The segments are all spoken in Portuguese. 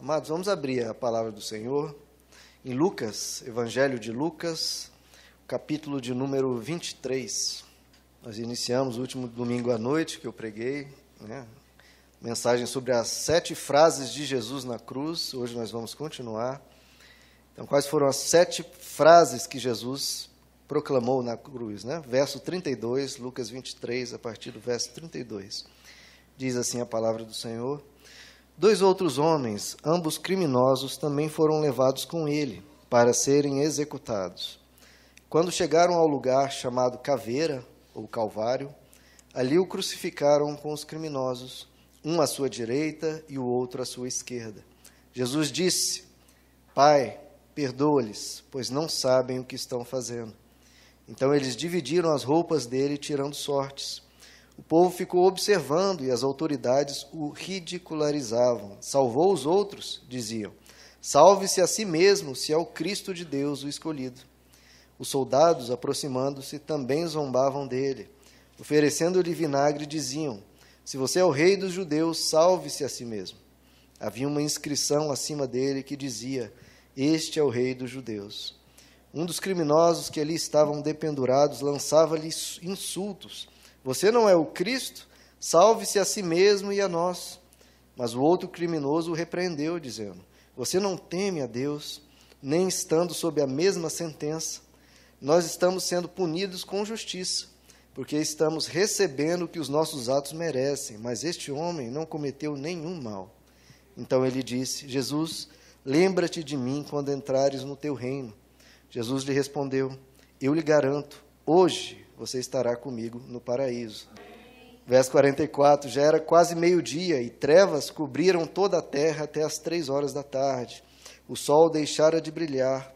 Amados, vamos abrir a palavra do Senhor em Lucas, Evangelho de Lucas, capítulo de número 23. Nós iniciamos o último domingo à noite que eu preguei, né? mensagem sobre as sete frases de Jesus na cruz. Hoje nós vamos continuar. Então, quais foram as sete frases que Jesus proclamou na cruz? Né? Verso 32, Lucas 23, a partir do verso 32. Diz assim a palavra do Senhor. Dois outros homens, ambos criminosos, também foram levados com ele para serem executados. Quando chegaram ao lugar chamado Caveira, ou Calvário, ali o crucificaram com os criminosos, um à sua direita e o outro à sua esquerda. Jesus disse: Pai, perdoa-lhes, pois não sabem o que estão fazendo. Então eles dividiram as roupas dele, tirando sortes. O povo ficou observando e as autoridades o ridicularizavam. Salvou os outros, diziam. Salve-se a si mesmo, se é o Cristo de Deus o escolhido. Os soldados, aproximando-se, também zombavam dele. Oferecendo-lhe vinagre, diziam: Se você é o rei dos judeus, salve-se a si mesmo. Havia uma inscrição acima dele que dizia: Este é o rei dos judeus. Um dos criminosos que ali estavam dependurados lançava-lhe insultos você não é o Cristo? Salve-se a si mesmo e a nós. Mas o outro criminoso o repreendeu, dizendo: Você não teme a Deus, nem estando sob a mesma sentença. Nós estamos sendo punidos com justiça, porque estamos recebendo o que os nossos atos merecem, mas este homem não cometeu nenhum mal. Então ele disse: Jesus, lembra-te de mim quando entrares no teu reino. Jesus lhe respondeu: Eu lhe garanto, hoje você estará comigo no paraíso. Verso 44: Já era quase meio-dia e trevas cobriram toda a terra até as três horas da tarde. O sol deixara de brilhar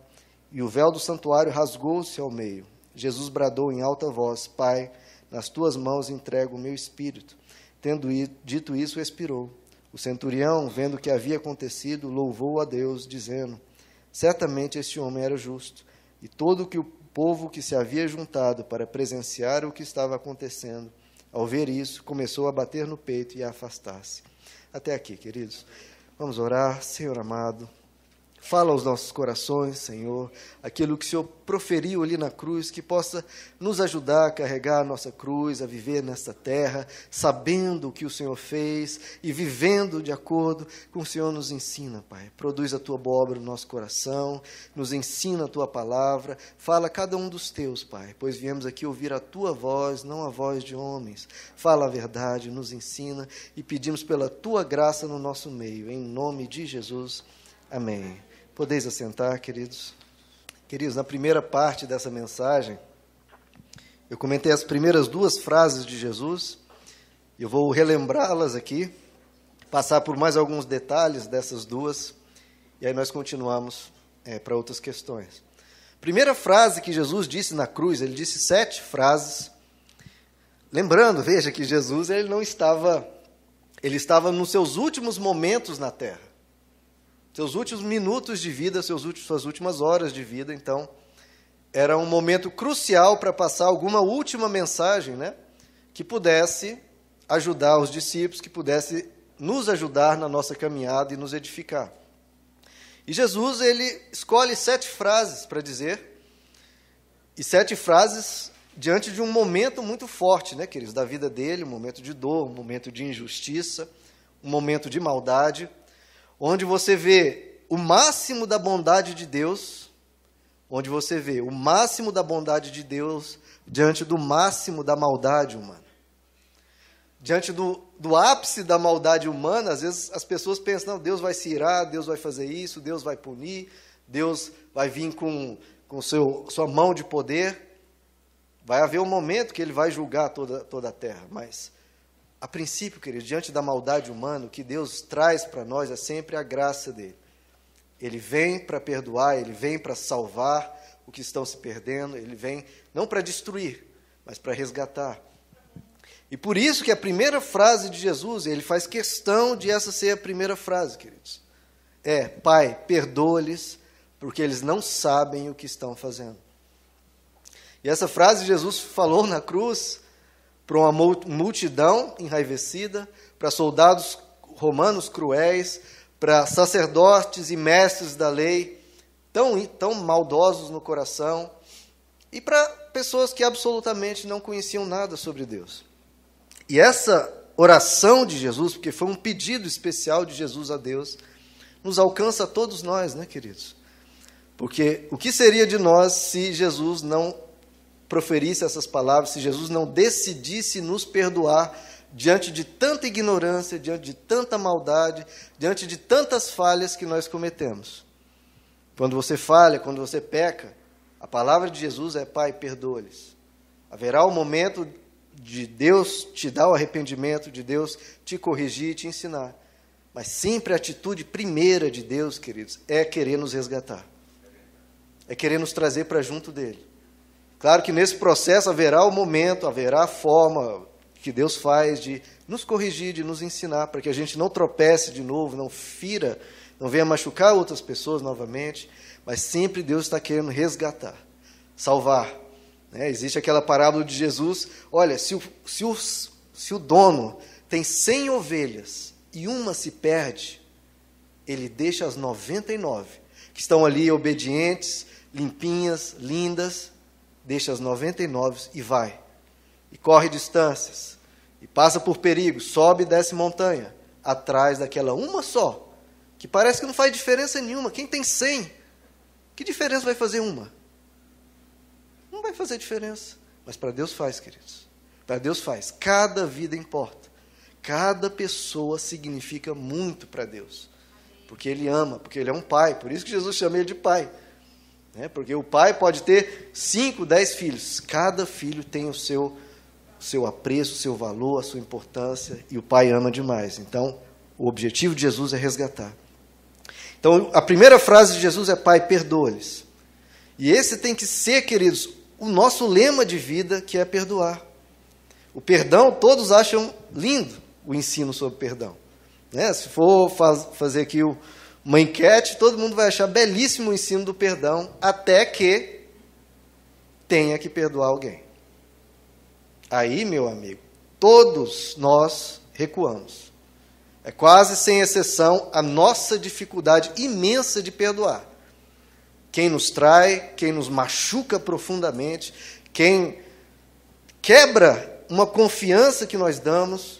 e o véu do santuário rasgou-se ao meio. Jesus bradou em alta voz: Pai, nas tuas mãos entrego o meu espírito. Tendo dito isso, expirou. O centurião, vendo o que havia acontecido, louvou a Deus, dizendo: Certamente este homem era justo, e todo o que o povo que se havia juntado para presenciar o que estava acontecendo, ao ver isso, começou a bater no peito e a afastar-se. Até aqui, queridos. Vamos orar, Senhor amado. Fala aos nossos corações, Senhor, aquilo que o Senhor proferiu ali na cruz, que possa nos ajudar a carregar a nossa cruz, a viver nesta terra, sabendo o que o Senhor fez e vivendo de acordo com o Senhor nos ensina, Pai. Produz a tua boa obra no nosso coração, nos ensina a tua palavra, fala a cada um dos teus, Pai, pois viemos aqui ouvir a tua voz, não a voz de homens. Fala a verdade, nos ensina e pedimos pela tua graça no nosso meio, em nome de Jesus. Amém. Podeis assentar, queridos. Queridos, na primeira parte dessa mensagem, eu comentei as primeiras duas frases de Jesus, eu vou relembrá-las aqui, passar por mais alguns detalhes dessas duas, e aí nós continuamos é, para outras questões. Primeira frase que Jesus disse na cruz, ele disse sete frases. Lembrando, veja que Jesus ele não estava, ele estava nos seus últimos momentos na terra seus últimos minutos de vida, seus últimos, suas últimas horas de vida. Então, era um momento crucial para passar alguma última mensagem, né, que pudesse ajudar os discípulos, que pudesse nos ajudar na nossa caminhada e nos edificar. E Jesus ele escolhe sete frases para dizer, e sete frases diante de um momento muito forte, né, queridos, da vida dele, um momento de dor, um momento de injustiça, um momento de maldade, onde você vê o máximo da bondade de Deus, onde você vê o máximo da bondade de Deus diante do máximo da maldade humana. Diante do, do ápice da maldade humana, às vezes as pessoas pensam, não, Deus vai se irar, Deus vai fazer isso, Deus vai punir, Deus vai vir com, com seu, sua mão de poder. Vai haver um momento que ele vai julgar toda, toda a terra, mas a princípio, queridos, diante da maldade humana, o que Deus traz para nós é sempre a graça dele. Ele vem para perdoar, ele vem para salvar o que estão se perdendo, ele vem não para destruir, mas para resgatar. E por isso que a primeira frase de Jesus, ele faz questão de essa ser a primeira frase, queridos. É, Pai, perdoa-lhes, porque eles não sabem o que estão fazendo. E essa frase Jesus falou na cruz, para uma multidão enraivecida, para soldados romanos cruéis, para sacerdotes e mestres da lei, tão, tão maldosos no coração, e para pessoas que absolutamente não conheciam nada sobre Deus. E essa oração de Jesus, porque foi um pedido especial de Jesus a Deus, nos alcança a todos nós, né, queridos? Porque o que seria de nós se Jesus não proferisse essas palavras, se Jesus não decidisse nos perdoar diante de tanta ignorância, diante de tanta maldade, diante de tantas falhas que nós cometemos? Quando você falha, quando você peca, a palavra de Jesus é: Pai, perdoa-lhes. Haverá o um momento de Deus te dar o arrependimento, de Deus te corrigir e te ensinar. Mas sempre a atitude primeira de Deus, queridos, é querer nos resgatar. É querer nos trazer para junto dele. Claro que nesse processo haverá o momento, haverá a forma que Deus faz de nos corrigir, de nos ensinar, para que a gente não tropece de novo, não fira, não venha machucar outras pessoas novamente mas sempre Deus está querendo resgatar, salvar. Né? Existe aquela parábola de Jesus: olha, se o, se, o, se o dono tem 100 ovelhas e uma se perde, ele deixa as 99, que estão ali obedientes, limpinhas, lindas, deixa as 99 e vai. E corre distâncias, e passa por perigos, sobe e desce montanha, atrás daquela uma só, que parece que não faz diferença nenhuma. Quem tem 100 que diferença vai fazer uma? Não vai fazer diferença. Mas para Deus faz, queridos. Para Deus faz. Cada vida importa. Cada pessoa significa muito para Deus. Porque Ele ama, porque Ele é um pai. Por isso que Jesus chama Ele de pai. Né? Porque o pai pode ter cinco, dez filhos. Cada filho tem o seu, seu apreço, o seu valor, a sua importância. E o pai ama demais. Então, o objetivo de Jesus é resgatar. Então, a primeira frase de Jesus é: Pai, perdoa-lhes. E esse tem que ser, queridos, o nosso lema de vida, que é perdoar. O perdão, todos acham lindo o ensino sobre perdão. Né? Se for faz, fazer aqui o, uma enquete, todo mundo vai achar belíssimo o ensino do perdão, até que tenha que perdoar alguém. Aí, meu amigo, todos nós recuamos. É quase sem exceção a nossa dificuldade imensa de perdoar. Quem nos trai, quem nos machuca profundamente, quem quebra uma confiança que nós damos,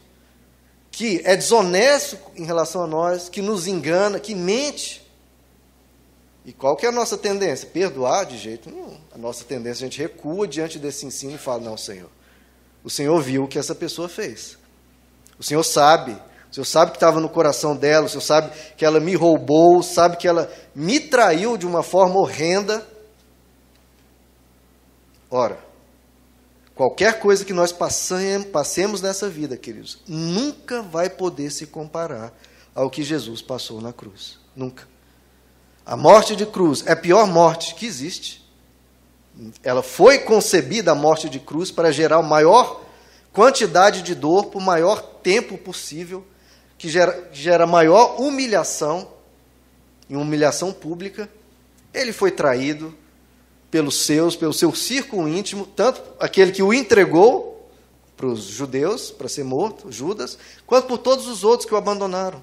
que é desonesto em relação a nós, que nos engana, que mente. E qual que é a nossa tendência? Perdoar de jeito nenhum. A nossa tendência, a gente recua diante desse ensino e fala: Não, Senhor, o Senhor viu o que essa pessoa fez. O Senhor sabe o Senhor sabe que estava no coração dela, o Senhor sabe que ela me roubou, sabe que ela me traiu de uma forma horrenda. Ora, qualquer coisa que nós passemos nessa vida, queridos, nunca vai poder se comparar ao que Jesus passou na cruz. Nunca. A morte de cruz é a pior morte que existe. Ela foi concebida, a morte de cruz, para gerar a maior quantidade de dor por maior tempo possível que gera, gera maior humilhação, e humilhação pública. Ele foi traído pelos seus, pelo seu círculo íntimo, tanto aquele que o entregou para os judeus, para ser morto, Judas, quanto por todos os outros que o abandonaram.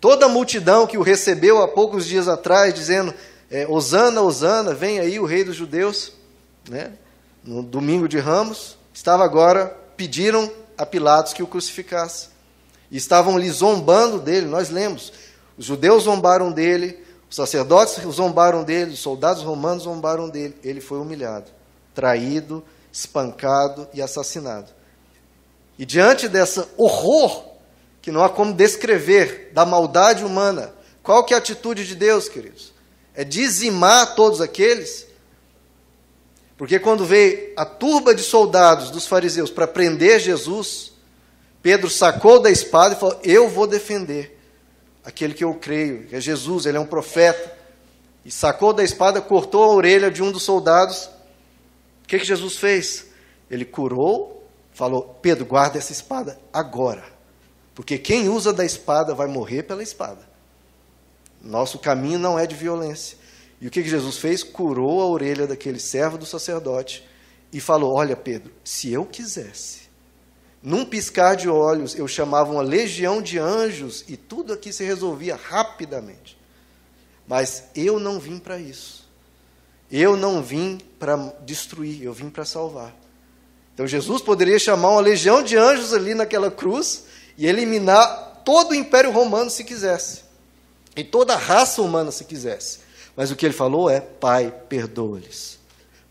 Toda a multidão que o recebeu há poucos dias atrás, dizendo: é, Osana, Osana, vem aí o rei dos judeus, né? no domingo de Ramos, estava agora, pediram a Pilatos que o crucificasse. E estavam ali zombando dele, nós lemos. Os judeus zombaram dele, os sacerdotes zombaram dele, os soldados romanos zombaram dele. Ele foi humilhado, traído, espancado e assassinado. E diante dessa horror, que não há como descrever, da maldade humana, qual que é a atitude de Deus, queridos? É dizimar todos aqueles. Porque quando veio a turba de soldados dos fariseus para prender Jesus, Pedro sacou da espada e falou: Eu vou defender aquele que eu creio, que é Jesus, ele é um profeta. E sacou da espada, cortou a orelha de um dos soldados. O que, que Jesus fez? Ele curou, falou: Pedro, guarda essa espada agora, porque quem usa da espada vai morrer pela espada. Nosso caminho não é de violência. E o que, que Jesus fez? Curou a orelha daquele servo do sacerdote e falou: Olha, Pedro, se eu quisesse, Num piscar de olhos, eu chamava uma legião de anjos e tudo aqui se resolvia rapidamente. Mas eu não vim para isso. Eu não vim para destruir, eu vim para salvar. Então Jesus poderia chamar uma legião de anjos ali naquela cruz e eliminar todo o Império Romano se quisesse. E toda a raça humana se quisesse. Mas o que ele falou é: Pai, perdoa-lhes.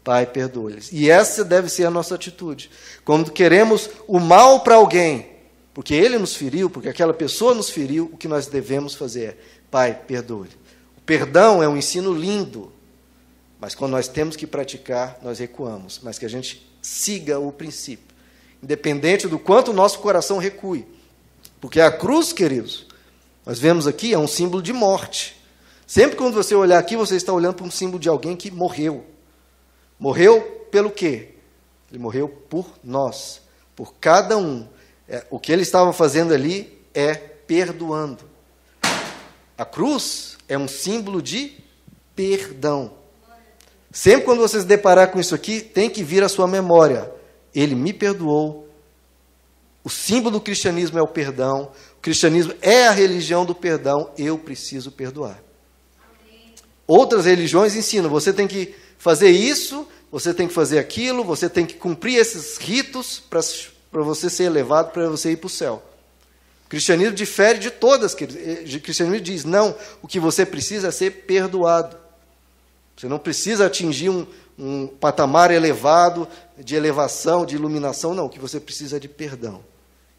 Pai, perdoa-lhes. E essa deve ser a nossa atitude. Quando queremos o mal para alguém, porque ele nos feriu, porque aquela pessoa nos feriu, o que nós devemos fazer é: Pai, perdoa-lhe. O perdão é um ensino lindo, mas quando nós temos que praticar, nós recuamos. Mas que a gente siga o princípio, independente do quanto o nosso coração recue. Porque a cruz, queridos, nós vemos aqui, é um símbolo de morte. Sempre quando você olhar aqui, você está olhando para um símbolo de alguém que morreu. Morreu pelo quê? Ele morreu por nós, por cada um. É, o que ele estava fazendo ali é perdoando. A cruz é um símbolo de perdão. Sempre quando você se deparar com isso aqui, tem que vir à sua memória. Ele me perdoou. O símbolo do cristianismo é o perdão. O cristianismo é a religião do perdão. Eu preciso perdoar. Outras religiões ensinam: você tem que fazer isso, você tem que fazer aquilo, você tem que cumprir esses ritos para você ser elevado, para você ir para o céu. O cristianismo difere de todas. O cristianismo diz: não, o que você precisa é ser perdoado. Você não precisa atingir um, um patamar elevado de elevação, de iluminação, não. O que você precisa é de perdão.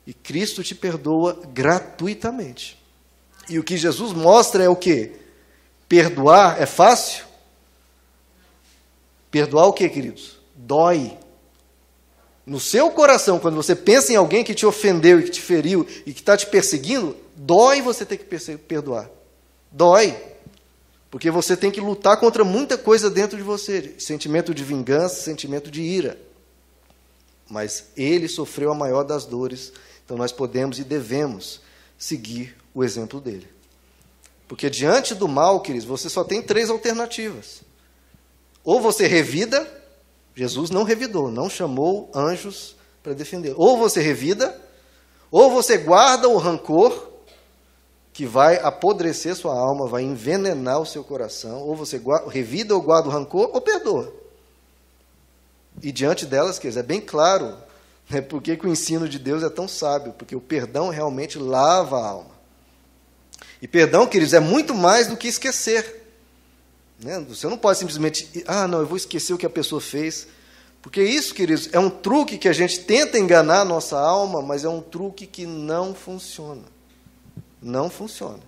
E Cristo te perdoa gratuitamente. E o que Jesus mostra é o que? Perdoar é fácil? Perdoar o que, queridos? Dói. No seu coração, quando você pensa em alguém que te ofendeu e que te feriu e que está te perseguindo, dói você ter que perdoar. Dói. Porque você tem que lutar contra muita coisa dentro de você sentimento de vingança, sentimento de ira. Mas ele sofreu a maior das dores, então nós podemos e devemos seguir o exemplo dele. Porque diante do mal, queridos, você só tem três alternativas. Ou você revida, Jesus não revidou, não chamou anjos para defender. Ou você revida, ou você guarda o rancor, que vai apodrecer sua alma, vai envenenar o seu coração. Ou você guarda, revida ou guarda o rancor, ou perdoa. E diante delas, quer dizer, é bem claro né, por que o ensino de Deus é tão sábio, porque o perdão realmente lava a alma. E perdão, queridos, é muito mais do que esquecer. Né? Você não pode simplesmente, ah, não, eu vou esquecer o que a pessoa fez. Porque isso, queridos, é um truque que a gente tenta enganar a nossa alma, mas é um truque que não funciona. Não funciona.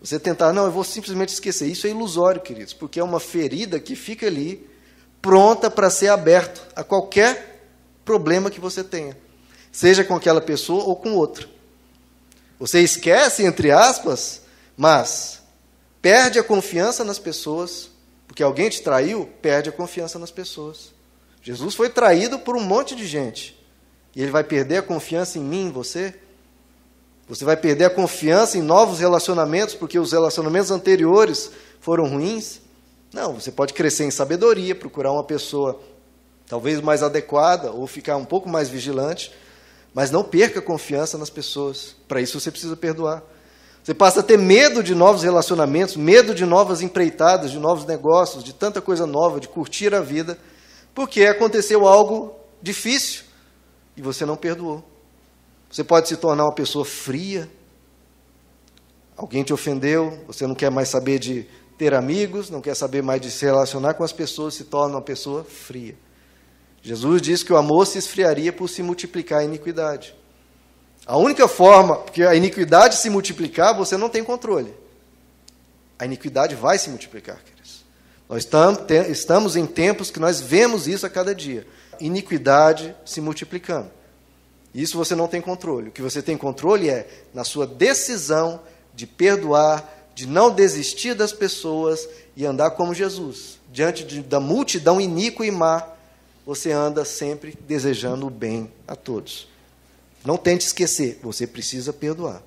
Você tentar, não, eu vou simplesmente esquecer. Isso é ilusório, queridos, porque é uma ferida que fica ali, pronta para ser aberta a qualquer problema que você tenha, seja com aquela pessoa ou com outra. Você esquece, entre aspas, mas perde a confiança nas pessoas, porque alguém te traiu, perde a confiança nas pessoas. Jesus foi traído por um monte de gente. E ele vai perder a confiança em mim, em você? Você vai perder a confiança em novos relacionamentos, porque os relacionamentos anteriores foram ruins? Não, você pode crescer em sabedoria, procurar uma pessoa talvez mais adequada, ou ficar um pouco mais vigilante, mas não perca a confiança nas pessoas. Para isso você precisa perdoar. Você passa a ter medo de novos relacionamentos, medo de novas empreitadas, de novos negócios, de tanta coisa nova, de curtir a vida, porque aconteceu algo difícil e você não perdoou. Você pode se tornar uma pessoa fria. Alguém te ofendeu, você não quer mais saber de ter amigos, não quer saber mais de se relacionar com as pessoas, se torna uma pessoa fria. Jesus disse que o amor se esfriaria por se multiplicar a iniquidade. A única forma, porque a iniquidade se multiplicar, você não tem controle. A iniquidade vai se multiplicar, queridos. Nós estamos em tempos que nós vemos isso a cada dia. Iniquidade se multiplicando. Isso você não tem controle. O que você tem controle é na sua decisão de perdoar, de não desistir das pessoas e andar como Jesus. Diante de, da multidão iníqua e má, você anda sempre desejando o bem a todos. Não tente esquecer, você precisa perdoar.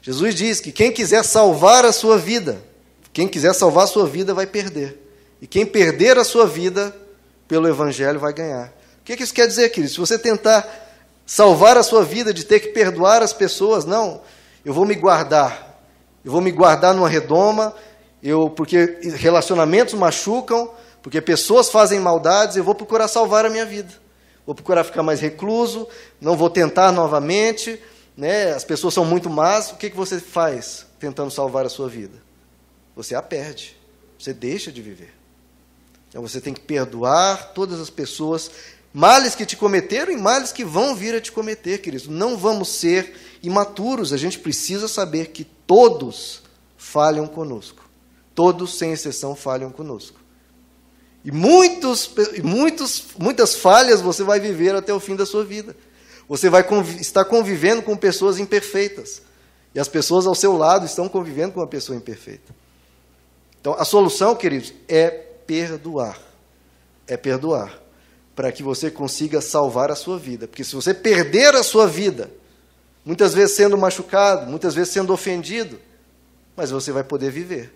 Jesus diz que quem quiser salvar a sua vida, quem quiser salvar a sua vida vai perder. E quem perder a sua vida pelo Evangelho vai ganhar. O que isso quer dizer, querido? Se você tentar salvar a sua vida de ter que perdoar as pessoas. Não, eu vou me guardar. Eu vou me guardar numa redoma, eu porque relacionamentos machucam, porque pessoas fazem maldades, eu vou procurar salvar a minha vida. Vou procurar ficar mais recluso, não vou tentar novamente, né? As pessoas são muito más. O que que você faz tentando salvar a sua vida? Você a perde. Você deixa de viver. Então você tem que perdoar todas as pessoas males que te cometeram e males que vão vir a te cometer, queridos. Não vamos ser imaturos, a gente precisa saber que todos falham conosco. Todos, sem exceção, falham conosco. E muitos, muitos, muitas falhas você vai viver até o fim da sua vida. Você vai conv estar convivendo com pessoas imperfeitas. E as pessoas ao seu lado estão convivendo com uma pessoa imperfeita. Então, a solução, queridos, é perdoar. É perdoar para que você consiga salvar a sua vida. Porque se você perder a sua vida, muitas vezes sendo machucado, muitas vezes sendo ofendido, mas você vai poder viver.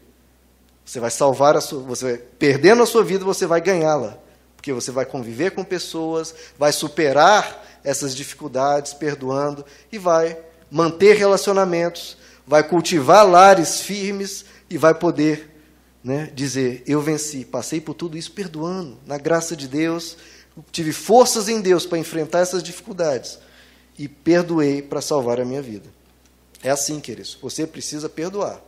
Você vai salvar a sua, você perdendo a sua vida, você vai ganhá-la, porque você vai conviver com pessoas, vai superar essas dificuldades, perdoando e vai manter relacionamentos, vai cultivar lares firmes e vai poder né, dizer: Eu venci, passei por tudo isso perdoando, na graça de Deus, tive forças em Deus para enfrentar essas dificuldades e perdoei para salvar a minha vida. É assim, queridos, você precisa perdoar.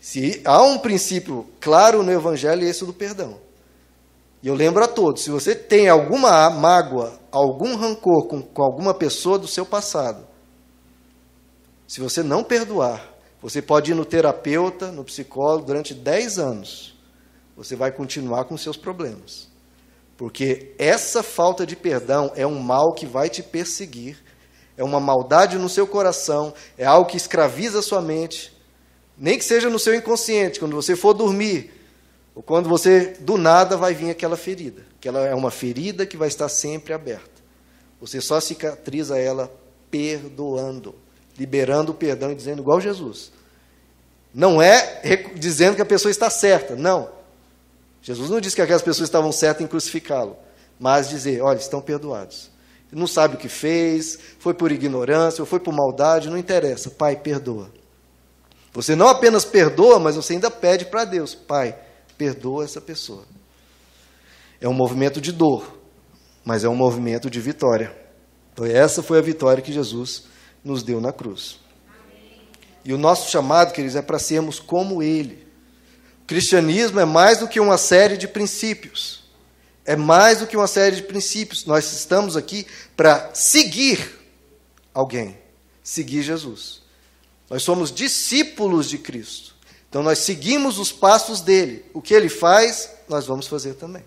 Se há um princípio claro no Evangelho, é esse do perdão. E eu lembro a todos: se você tem alguma mágoa, algum rancor com, com alguma pessoa do seu passado, se você não perdoar, você pode ir no terapeuta, no psicólogo durante 10 anos. Você vai continuar com seus problemas. Porque essa falta de perdão é um mal que vai te perseguir, é uma maldade no seu coração, é algo que escraviza a sua mente, nem que seja no seu inconsciente, quando você for dormir, ou quando você do nada vai vir aquela ferida, que ela é uma ferida que vai estar sempre aberta. Você só cicatriza ela perdoando, liberando o perdão e dizendo igual Jesus. Não é dizendo que a pessoa está certa, não. Jesus não disse que aquelas pessoas estavam certas em crucificá-lo, mas dizer, olha, estão perdoados. Não sabe o que fez, foi por ignorância, ou foi por maldade, não interessa. Pai, perdoa. Você não apenas perdoa, mas você ainda pede para Deus, Pai, perdoa essa pessoa. É um movimento de dor, mas é um movimento de vitória. Então, essa foi a vitória que Jesus nos deu na cruz. E o nosso chamado, queridos, é para sermos como Ele cristianismo é mais do que uma série de princípios. É mais do que uma série de princípios. Nós estamos aqui para seguir alguém, seguir Jesus. Nós somos discípulos de Cristo. Então nós seguimos os passos dele. O que ele faz, nós vamos fazer também.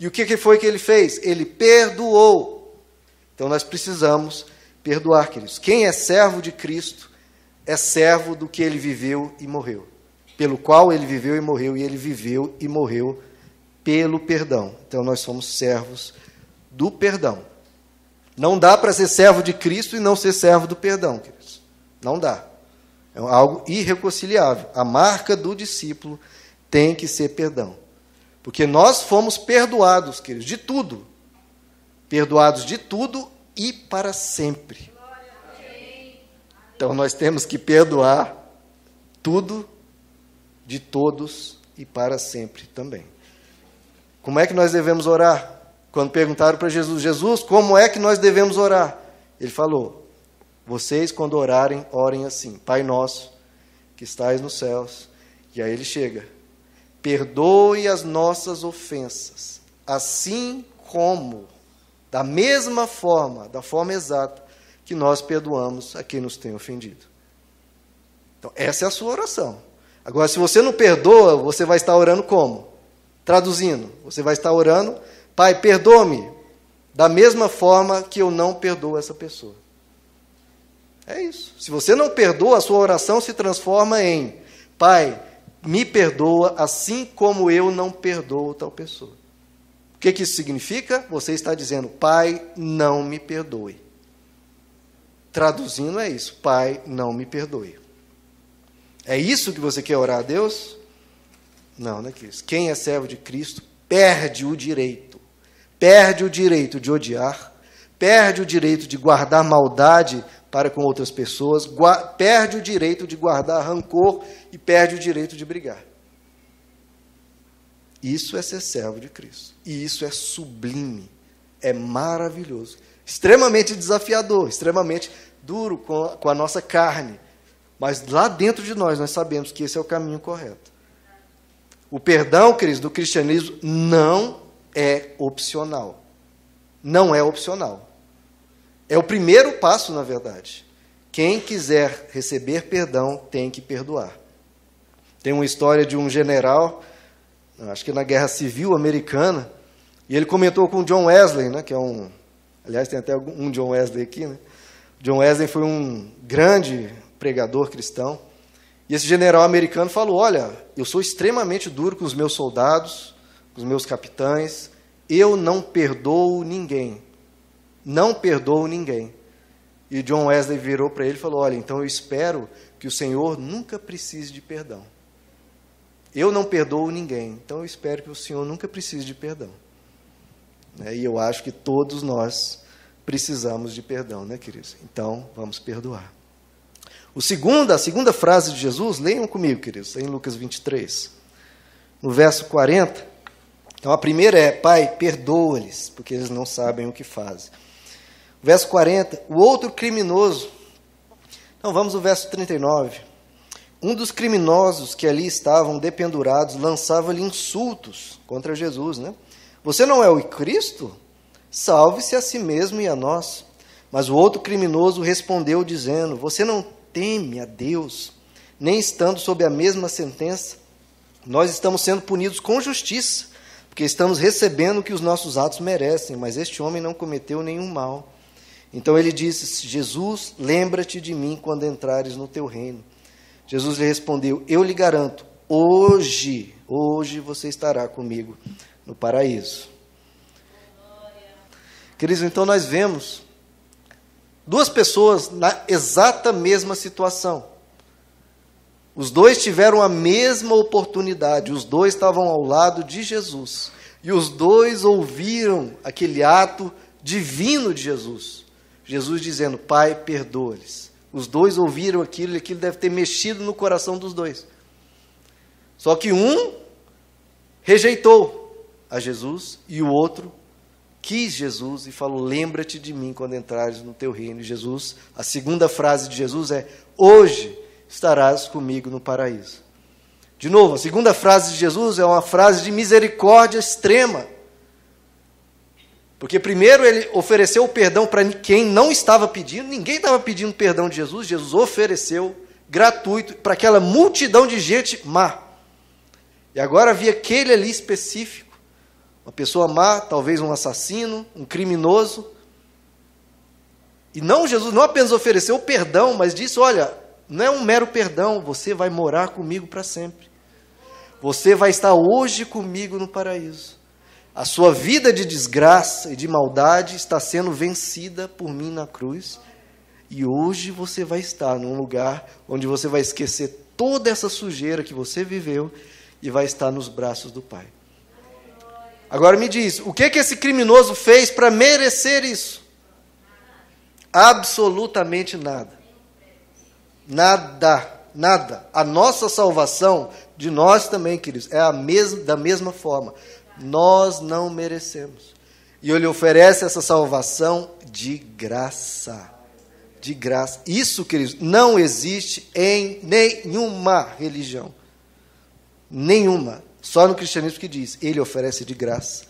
E o que foi que ele fez? Ele perdoou. Então nós precisamos perdoar, queridos. Quem é servo de Cristo é servo do que ele viveu e morreu pelo qual ele viveu e morreu, e ele viveu e morreu pelo perdão. Então nós somos servos do perdão. Não dá para ser servo de Cristo e não ser servo do perdão, queridos. Não dá. É algo irreconciliável. A marca do discípulo tem que ser perdão. Porque nós fomos perdoados, queridos, de tudo. Perdoados de tudo e para sempre. Então nós temos que perdoar tudo de todos e para sempre também. Como é que nós devemos orar? Quando perguntaram para Jesus, Jesus, como é que nós devemos orar? Ele falou: Vocês, quando orarem, orem assim: Pai nosso, que estais nos céus. E aí ele chega: Perdoe as nossas ofensas, assim como, da mesma forma, da forma exata, que nós perdoamos a quem nos tem ofendido. Então, essa é a sua oração. Agora, se você não perdoa, você vai estar orando como? Traduzindo, você vai estar orando, Pai, perdoa-me, da mesma forma que eu não perdoo essa pessoa. É isso. Se você não perdoa, a sua oração se transforma em: Pai, me perdoa assim como eu não perdoo tal pessoa. O que, que isso significa? Você está dizendo: Pai, não me perdoe. Traduzindo é isso: Pai, não me perdoe. É isso que você quer orar a Deus? Não, não é isso. Quem é servo de Cristo perde o direito. Perde o direito de odiar, perde o direito de guardar maldade para com outras pessoas, perde o direito de guardar rancor e perde o direito de brigar. Isso é ser servo de Cristo. E isso é sublime, é maravilhoso, extremamente desafiador, extremamente duro com a, com a nossa carne. Mas lá dentro de nós, nós sabemos que esse é o caminho correto. O perdão, queridos, do cristianismo não é opcional. Não é opcional. É o primeiro passo, na verdade. Quem quiser receber perdão tem que perdoar. Tem uma história de um general, acho que na Guerra Civil Americana, e ele comentou com John Wesley, né, que é um. Aliás, tem até um John Wesley aqui. Né? John Wesley foi um grande pregador cristão. E esse general americano falou: Olha, eu sou extremamente duro com os meus soldados, com os meus capitães, eu não perdoo ninguém. Não perdoo ninguém. E John Wesley virou para ele e falou: Olha, então eu espero que o Senhor nunca precise de perdão. Eu não perdoo ninguém, então eu espero que o Senhor nunca precise de perdão. Né, e eu acho que todos nós precisamos de perdão, né, queridos? Então, vamos perdoar. O segundo, a segunda frase de Jesus, leiam comigo, queridos, em Lucas 23, no verso 40. Então a primeira é: Pai, perdoa-lhes, porque eles não sabem o que fazem. Verso 40, o outro criminoso. Então vamos ao verso 39. Um dos criminosos que ali estavam dependurados lançava-lhe insultos contra Jesus, né? Você não é o Cristo? Salve-se a si mesmo e a nós. Mas o outro criminoso respondeu, dizendo: Você não teme a Deus, nem estando sob a mesma sentença, nós estamos sendo punidos com justiça, porque estamos recebendo o que os nossos atos merecem, mas este homem não cometeu nenhum mal. Então ele disse: Jesus, lembra-te de mim quando entrares no teu reino. Jesus lhe respondeu: Eu lhe garanto, hoje, hoje você estará comigo no paraíso. Queridos, então nós vemos duas pessoas na exata mesma situação. Os dois tiveram a mesma oportunidade, os dois estavam ao lado de Jesus. E os dois ouviram aquele ato divino de Jesus. Jesus dizendo: Pai, perdoa-lhes. Os dois ouviram aquilo e aquilo deve ter mexido no coração dos dois. Só que um rejeitou a Jesus e o outro quis Jesus e falou: Lembra-te de mim quando entrares no teu reino. E Jesus, a segunda frase de Jesus é: Hoje estarás comigo no paraíso. De novo, a segunda frase de Jesus é uma frase de misericórdia extrema. Porque primeiro ele ofereceu o perdão para quem não estava pedindo, ninguém estava pedindo perdão de Jesus, Jesus ofereceu gratuito para aquela multidão de gente má. E agora havia aquele ali específico uma pessoa má, talvez um assassino, um criminoso. E não, Jesus não apenas ofereceu o perdão, mas disse: Olha, não é um mero perdão, você vai morar comigo para sempre. Você vai estar hoje comigo no paraíso. A sua vida de desgraça e de maldade está sendo vencida por mim na cruz. E hoje você vai estar num lugar onde você vai esquecer toda essa sujeira que você viveu e vai estar nos braços do Pai. Agora me diz, o que, que esse criminoso fez para merecer isso? Absolutamente nada. Nada, nada. A nossa salvação, de nós também, queridos, é a mesma, da mesma forma. Nós não merecemos. E ele oferece essa salvação de graça. De graça. Isso, queridos, não existe em nenhuma religião. Nenhuma. Só no cristianismo que diz, ele oferece de graça.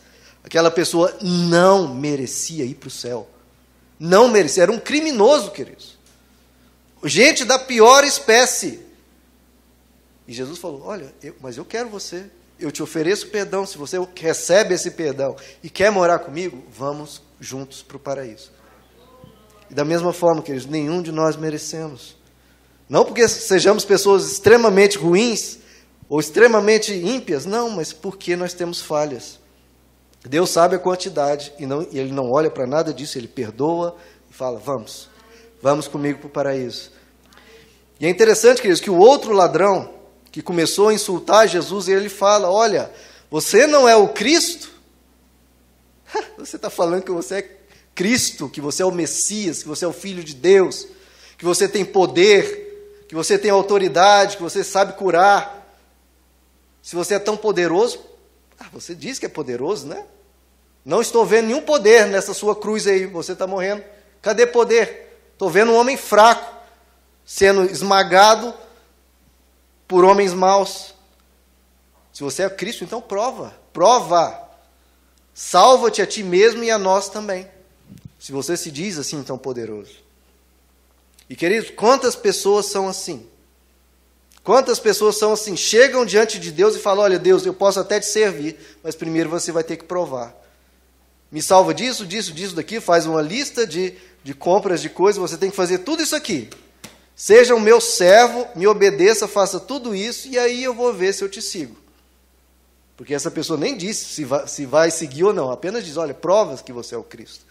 Aquela pessoa não merecia ir para o céu. Não merecia, era um criminoso, queridos. Gente da pior espécie. E Jesus falou: Olha, eu, mas eu quero você. Eu te ofereço perdão. Se você recebe esse perdão e quer morar comigo, vamos juntos para o paraíso. E da mesma forma, queridos, nenhum de nós merecemos. Não porque sejamos pessoas extremamente ruins, ou extremamente ímpias? Não, mas porque nós temos falhas. Deus sabe a quantidade e, não, e Ele não olha para nada disso, Ele perdoa e fala: Vamos, vamos comigo para o paraíso. E é interessante, queridos, que o outro ladrão que começou a insultar Jesus, ele fala: Olha, você não é o Cristo? Você está falando que você é Cristo, que você é o Messias, que você é o Filho de Deus, que você tem poder, que você tem autoridade, que você sabe curar. Se você é tão poderoso, ah, você diz que é poderoso, né? Não estou vendo nenhum poder nessa sua cruz aí, você está morrendo. Cadê poder? Estou vendo um homem fraco sendo esmagado por homens maus. Se você é Cristo, então prova, prova. Salva-te a ti mesmo e a nós também. Se você se diz assim tão poderoso. E queridos, quantas pessoas são assim? Quantas pessoas são assim? Chegam diante de Deus e falam: Olha, Deus, eu posso até te servir, mas primeiro você vai ter que provar. Me salva disso, disso, disso, daqui. Faz uma lista de, de compras de coisas. Você tem que fazer tudo isso aqui. Seja o meu servo, me obedeça, faça tudo isso, e aí eu vou ver se eu te sigo. Porque essa pessoa nem disse se vai, se vai seguir ou não, apenas diz: olha, provas que você é o Cristo.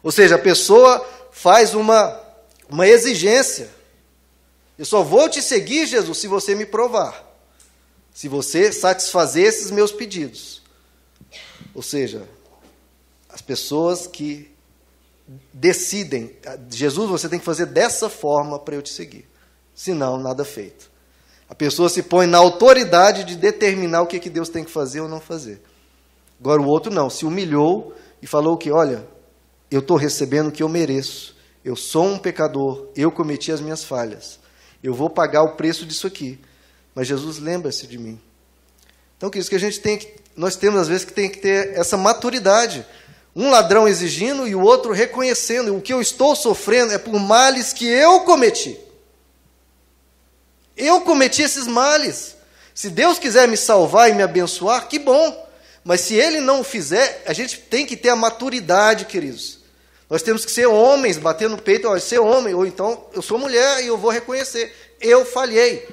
Ou seja, a pessoa faz uma, uma exigência. Eu só vou te seguir, Jesus, se você me provar. Se você satisfazer esses meus pedidos. Ou seja, as pessoas que decidem, Jesus, você tem que fazer dessa forma para eu te seguir. Senão, nada feito. A pessoa se põe na autoridade de determinar o que, que Deus tem que fazer ou não fazer. Agora o outro não, se humilhou e falou que, olha, eu estou recebendo o que eu mereço. Eu sou um pecador, eu cometi as minhas falhas. Eu vou pagar o preço disso aqui. Mas Jesus lembra-se de mim. Então, que isso que a gente tem que, nós temos às vezes que tem que ter essa maturidade. Um ladrão exigindo e o outro reconhecendo o que eu estou sofrendo é por males que eu cometi. Eu cometi esses males. Se Deus quiser me salvar e me abençoar, que bom. Mas se Ele não o fizer, a gente tem que ter a maturidade, queridos. Nós temos que ser homens, bater no peito, ó, ser homem, ou então eu sou mulher e eu vou reconhecer, eu falhei.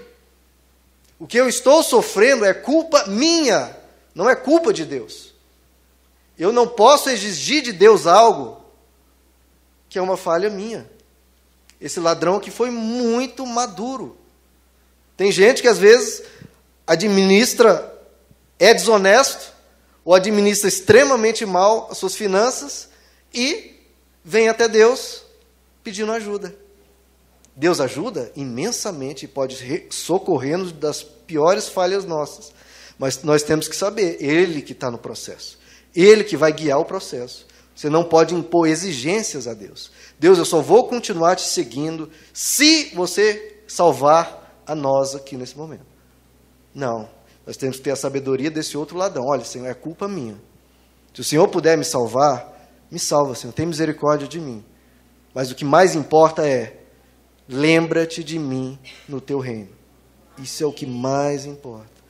O que eu estou sofrendo é culpa minha, não é culpa de Deus. Eu não posso exigir de Deus algo que é uma falha minha. Esse ladrão aqui foi muito maduro. Tem gente que às vezes administra, é desonesto, ou administra extremamente mal as suas finanças e vem até Deus pedindo ajuda. Deus ajuda imensamente e pode socorrer-nos das piores falhas nossas. Mas nós temos que saber, Ele que está no processo. Ele que vai guiar o processo. Você não pode impor exigências a Deus. Deus, eu só vou continuar te seguindo se você salvar a nós aqui nesse momento. Não. Nós temos que ter a sabedoria desse outro ladrão. Olha, Senhor, é culpa minha. Se o Senhor puder me salvar, me salva, Senhor. Tem misericórdia de mim. Mas o que mais importa é: lembra-te de mim no teu reino. Isso é o que mais importa.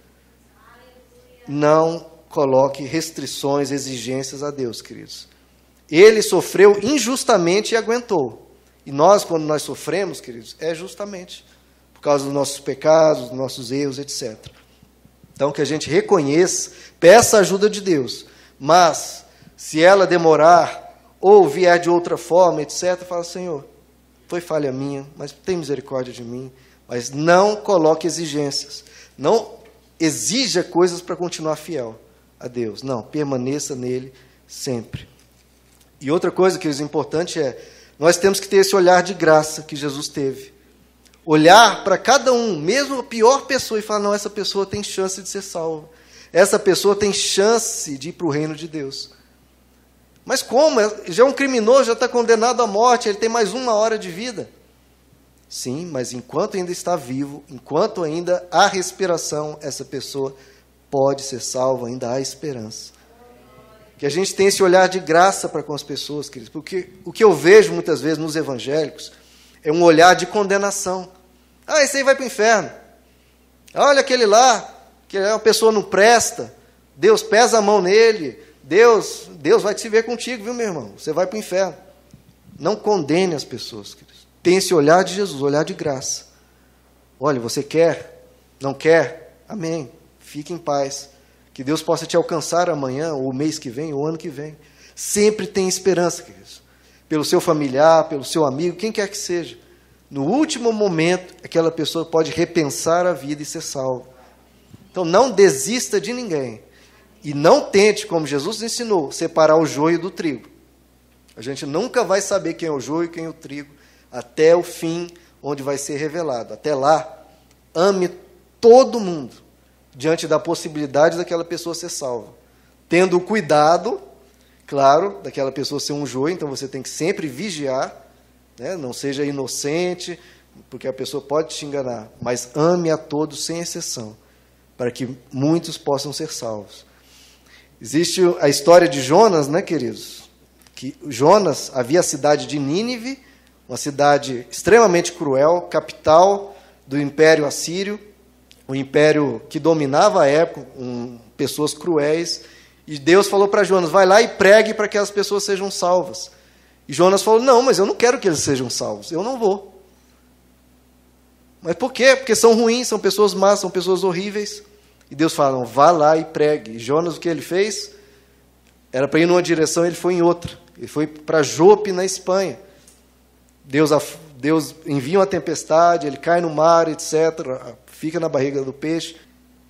Não coloque restrições, exigências a Deus, queridos. Ele sofreu injustamente e aguentou. E nós, quando nós sofremos, queridos, é justamente causa dos nossos pecados, dos nossos erros, etc. Então, que a gente reconheça, peça a ajuda de Deus, mas, se ela demorar, ou vier de outra forma, etc., fala, Senhor, foi falha minha, mas tem misericórdia de mim, mas não coloque exigências, não exija coisas para continuar fiel a Deus, não, permaneça nele sempre. E outra coisa que é importante é, nós temos que ter esse olhar de graça que Jesus teve olhar para cada um, mesmo a pior pessoa, e falar: não, essa pessoa tem chance de ser salva. Essa pessoa tem chance de ir para o reino de Deus. Mas como? Já é um criminoso, já está condenado à morte, ele tem mais uma hora de vida. Sim, mas enquanto ainda está vivo, enquanto ainda há respiração, essa pessoa pode ser salva, ainda há esperança. Que a gente tenha esse olhar de graça para com as pessoas, queridos, porque o que eu vejo muitas vezes nos evangélicos é um olhar de condenação. Ah, esse aí vai para o inferno. Olha aquele lá, que é uma pessoa não presta. Deus pesa a mão nele. Deus, Deus vai se ver contigo, viu, meu irmão? Você vai para o inferno. Não condene as pessoas, queridos. Tem esse olhar de Jesus, olhar de graça. Olha, você quer? Não quer? Amém. Fique em paz. Que Deus possa te alcançar amanhã, ou o mês que vem, ou ano que vem. Sempre tem esperança, queridos. Pelo seu familiar, pelo seu amigo, quem quer que seja. No último momento, aquela pessoa pode repensar a vida e ser salva. Então não desista de ninguém. E não tente, como Jesus ensinou, separar o joio do trigo. A gente nunca vai saber quem é o joio e quem é o trigo até o fim, onde vai ser revelado. Até lá, ame todo mundo diante da possibilidade daquela pessoa ser salva. Tendo o cuidado, claro, daquela pessoa ser um joio, então você tem que sempre vigiar, né? não seja inocente, porque a pessoa pode te enganar, mas ame a todos sem exceção, para que muitos possam ser salvos. Existe a história de Jonas, né, queridos? Que Jonas havia a cidade de Nínive, uma cidade extremamente cruel, capital do Império Assírio, o império que dominava a época, um, pessoas cruéis. E Deus falou para Jonas: vai lá e pregue para que as pessoas sejam salvas. E Jonas falou: não, mas eu não quero que eles sejam salvos, eu não vou. Mas por quê? Porque são ruins, são pessoas más, são pessoas horríveis. E Deus fala: vá lá e pregue. E Jonas, o que ele fez? Era para ir numa direção, ele foi em outra. Ele foi para Jope, na Espanha. Deus, Deus envia uma tempestade, ele cai no mar, etc. Fica na barriga do peixe.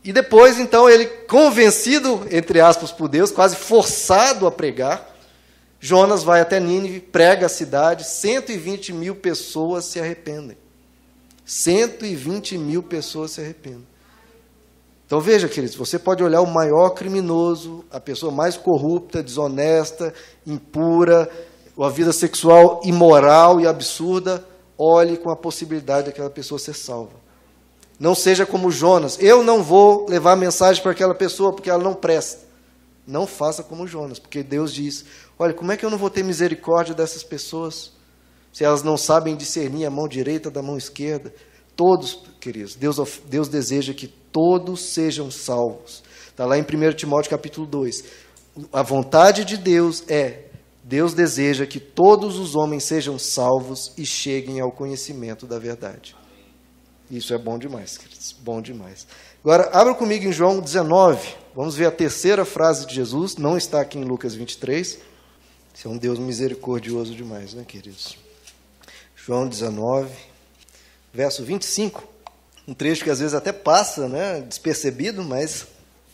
E depois, então, ele, convencido, entre aspas, por Deus, quase forçado a pregar, Jonas vai até Nínive, prega a cidade, 120 mil pessoas se arrependem. 120 mil pessoas se arrependem. Então veja, queridos, você pode olhar o maior criminoso, a pessoa mais corrupta, desonesta, impura, a vida sexual imoral e absurda, olhe com a possibilidade daquela pessoa ser salva. Não seja como Jonas. Eu não vou levar mensagem para aquela pessoa porque ela não presta. Não faça como Jonas, porque Deus diz: Olha, como é que eu não vou ter misericórdia dessas pessoas? Se elas não sabem discernir a mão direita da mão esquerda. Todos, queridos, Deus, Deus deseja que todos sejam salvos. Está lá em 1 Timóteo capítulo 2. A vontade de Deus é Deus deseja que todos os homens sejam salvos e cheguem ao conhecimento da verdade. Isso é bom demais, queridos, bom demais. Agora, abra comigo em João 19. Vamos ver a terceira frase de Jesus, não está aqui em Lucas 23. Isso é um Deus misericordioso demais, né, queridos? João 19, verso 25. Um trecho que às vezes até passa, né, despercebido, mas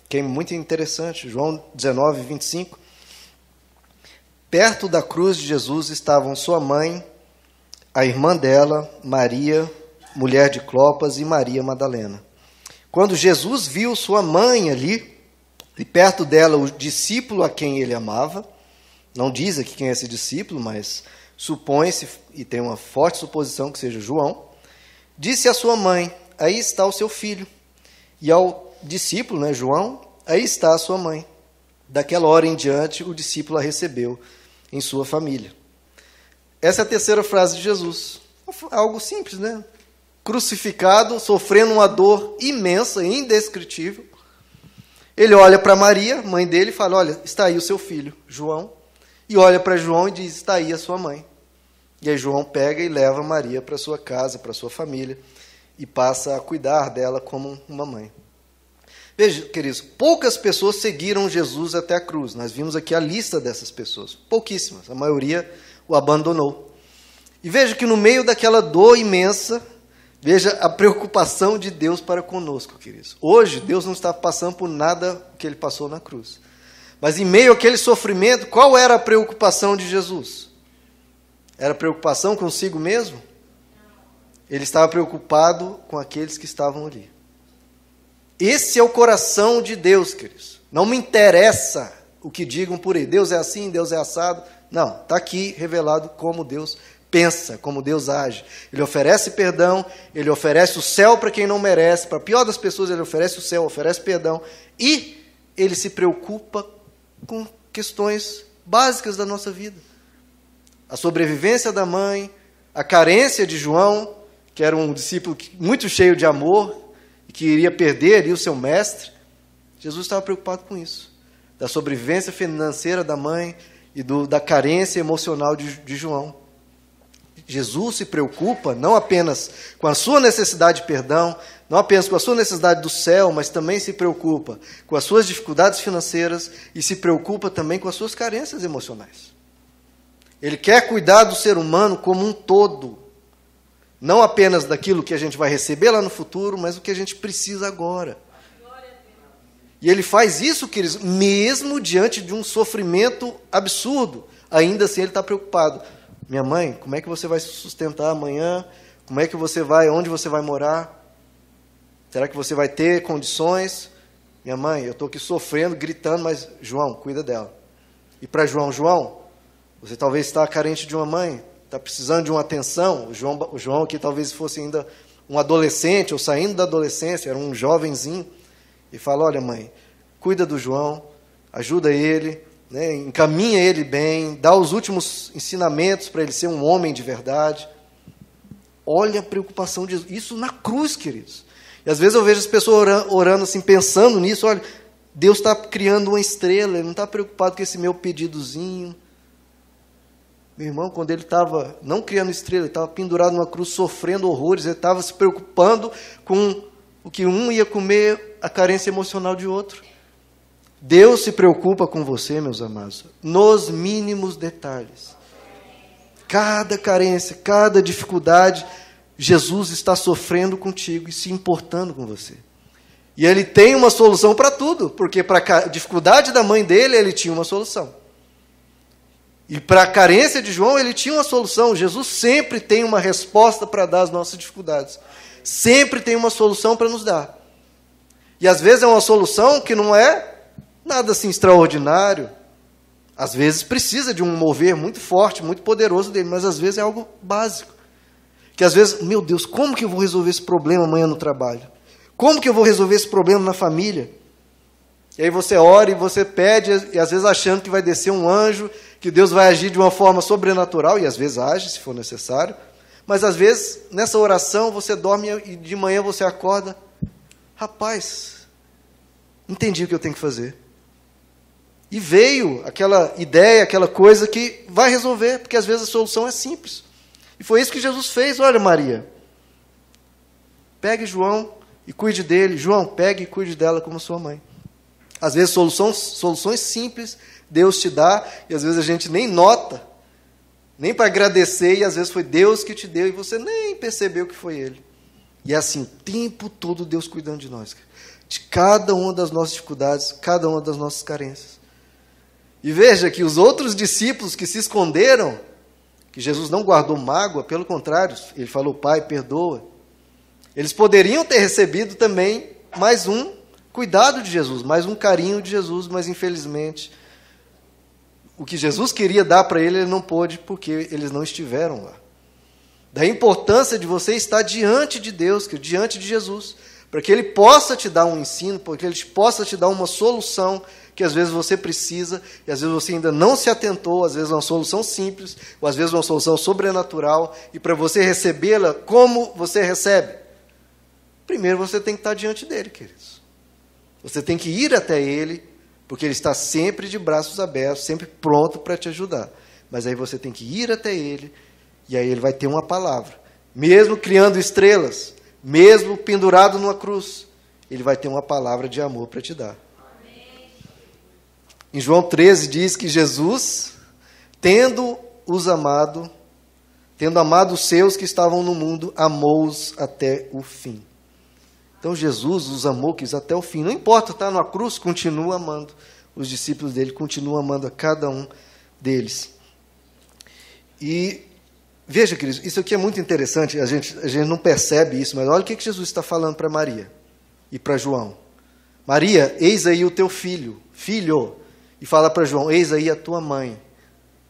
que é muito interessante. João 19, 25. Perto da cruz de Jesus estavam sua mãe, a irmã dela, Maria, mulher de Clopas, e Maria Madalena. Quando Jesus viu sua mãe ali, e perto dela o discípulo a quem ele amava, não diz aqui quem é esse discípulo, mas supõe-se, e tem uma forte suposição que seja João, disse à sua mãe: Aí está o seu filho. E ao discípulo, né, João, aí está a sua mãe. Daquela hora em diante, o discípulo a recebeu em sua família. Essa é a terceira frase de Jesus. Algo simples, né? Crucificado, sofrendo uma dor imensa, indescritível. Ele olha para Maria, mãe dele, e fala: Olha, está aí o seu filho, João. E olha para João e diz: Está aí a sua mãe. E aí João pega e leva Maria para sua casa, para sua família, e passa a cuidar dela como uma mãe. Veja, queridos, poucas pessoas seguiram Jesus até a cruz. Nós vimos aqui a lista dessas pessoas. Pouquíssimas. A maioria o abandonou. E veja que no meio daquela dor imensa, veja a preocupação de Deus para conosco, queridos. Hoje, Deus não está passando por nada que ele passou na cruz. Mas em meio àquele sofrimento, qual era a preocupação de Jesus? Era preocupação consigo mesmo? Ele estava preocupado com aqueles que estavam ali. Esse é o coração de Deus, queridos. Não me interessa o que digam por aí. Deus é assim, Deus é assado. Não, está aqui revelado como Deus pensa, como Deus age. Ele oferece perdão, ele oferece o céu para quem não merece, para a pior das pessoas, ele oferece o céu, oferece perdão. E ele se preocupa com questões básicas da nossa vida. A sobrevivência da mãe, a carência de João, que era um discípulo muito cheio de amor, que iria perder ali o seu mestre, Jesus estava preocupado com isso. Da sobrevivência financeira da mãe e do, da carência emocional de, de João. Jesus se preocupa não apenas com a sua necessidade de perdão, não apenas com a sua necessidade do céu, mas também se preocupa com as suas dificuldades financeiras e se preocupa também com as suas carências emocionais. Ele quer cuidar do ser humano como um todo, não apenas daquilo que a gente vai receber lá no futuro, mas o que a gente precisa agora. E ele faz isso, queridos, mesmo diante de um sofrimento absurdo. ainda assim ele está preocupado. Minha mãe, como é que você vai se sustentar amanhã? Como é que você vai, onde você vai morar? Será que você vai ter condições? Minha mãe, eu estou aqui sofrendo, gritando, mas João, cuida dela. E para João, João, você talvez está carente de uma mãe, está precisando de uma atenção. O João, o João aqui talvez fosse ainda um adolescente, ou saindo da adolescência, era um jovenzinho. E fala: Olha, mãe, cuida do João, ajuda ele, né, encaminha ele bem, dá os últimos ensinamentos para ele ser um homem de verdade. Olha a preocupação de isso na cruz, queridos. E às vezes eu vejo as pessoas orando, assim, pensando nisso, olha, Deus está criando uma estrela, Ele não está preocupado com esse meu pedidozinho. Meu irmão, quando ele estava não criando estrela, ele estava pendurado numa cruz, sofrendo horrores, ele estava se preocupando com o que um ia comer, a carência emocional de outro. Deus se preocupa com você, meus amados, nos mínimos detalhes. Cada carência, cada dificuldade, Jesus está sofrendo contigo e se importando com você. E ele tem uma solução para tudo, porque para a dificuldade da mãe dele, ele tinha uma solução. E para a carência de João, ele tinha uma solução. Jesus sempre tem uma resposta para dar às nossas dificuldades. Sempre tem uma solução para nos dar. E às vezes é uma solução que não é nada assim extraordinário. Às vezes precisa de um mover muito forte, muito poderoso dele, mas às vezes é algo básico. Que às vezes, meu Deus, como que eu vou resolver esse problema amanhã no trabalho? Como que eu vou resolver esse problema na família? E aí você ora e você pede, e às vezes achando que vai descer um anjo, que Deus vai agir de uma forma sobrenatural, e às vezes age, se for necessário. Mas às vezes, nessa oração, você dorme e de manhã você acorda. Rapaz, entendi o que eu tenho que fazer. E veio aquela ideia, aquela coisa que vai resolver, porque às vezes a solução é simples. E foi isso que Jesus fez. Olha, Maria, pegue João e cuide dele. João, pegue e cuide dela como sua mãe. Às vezes soluções, soluções simples Deus te dá e às vezes a gente nem nota, nem para agradecer, e às vezes foi Deus que te deu e você nem percebeu que foi Ele. E é assim, o tempo todo Deus cuidando de nós, de cada uma das nossas dificuldades, cada uma das nossas carências. E veja que os outros discípulos que se esconderam, que Jesus não guardou mágoa, pelo contrário, ele falou: Pai, perdoa. Eles poderiam ter recebido também mais um cuidado de Jesus, mais um carinho de Jesus, mas infelizmente o que Jesus queria dar para ele, ele não pôde porque eles não estiveram lá. Da importância de você estar diante de Deus, diante de Jesus, para que ele possa te dar um ensino, para que ele possa te dar uma solução que às vezes você precisa e às vezes você ainda não se atentou, às vezes uma solução simples, ou às vezes uma solução sobrenatural, e para você recebê-la, como você recebe? Primeiro você tem que estar diante dele, queridos. Você tem que ir até ele, porque ele está sempre de braços abertos, sempre pronto para te ajudar. Mas aí você tem que ir até ele, e aí ele vai ter uma palavra. Mesmo criando estrelas, mesmo pendurado numa cruz, ele vai ter uma palavra de amor para te dar. Em João 13 diz que Jesus, tendo os amado, tendo amado os seus que estavam no mundo, amou-os até o fim. Então Jesus os amou, quis até o fim. Não importa, está na cruz, continua amando. Os discípulos dele continuam amando a cada um deles. E veja, queridos, isso aqui é muito interessante, a gente, a gente não percebe isso, mas olha o que, que Jesus está falando para Maria e para João. Maria, eis aí o teu filho, filho, e fala para João: Eis aí a tua mãe.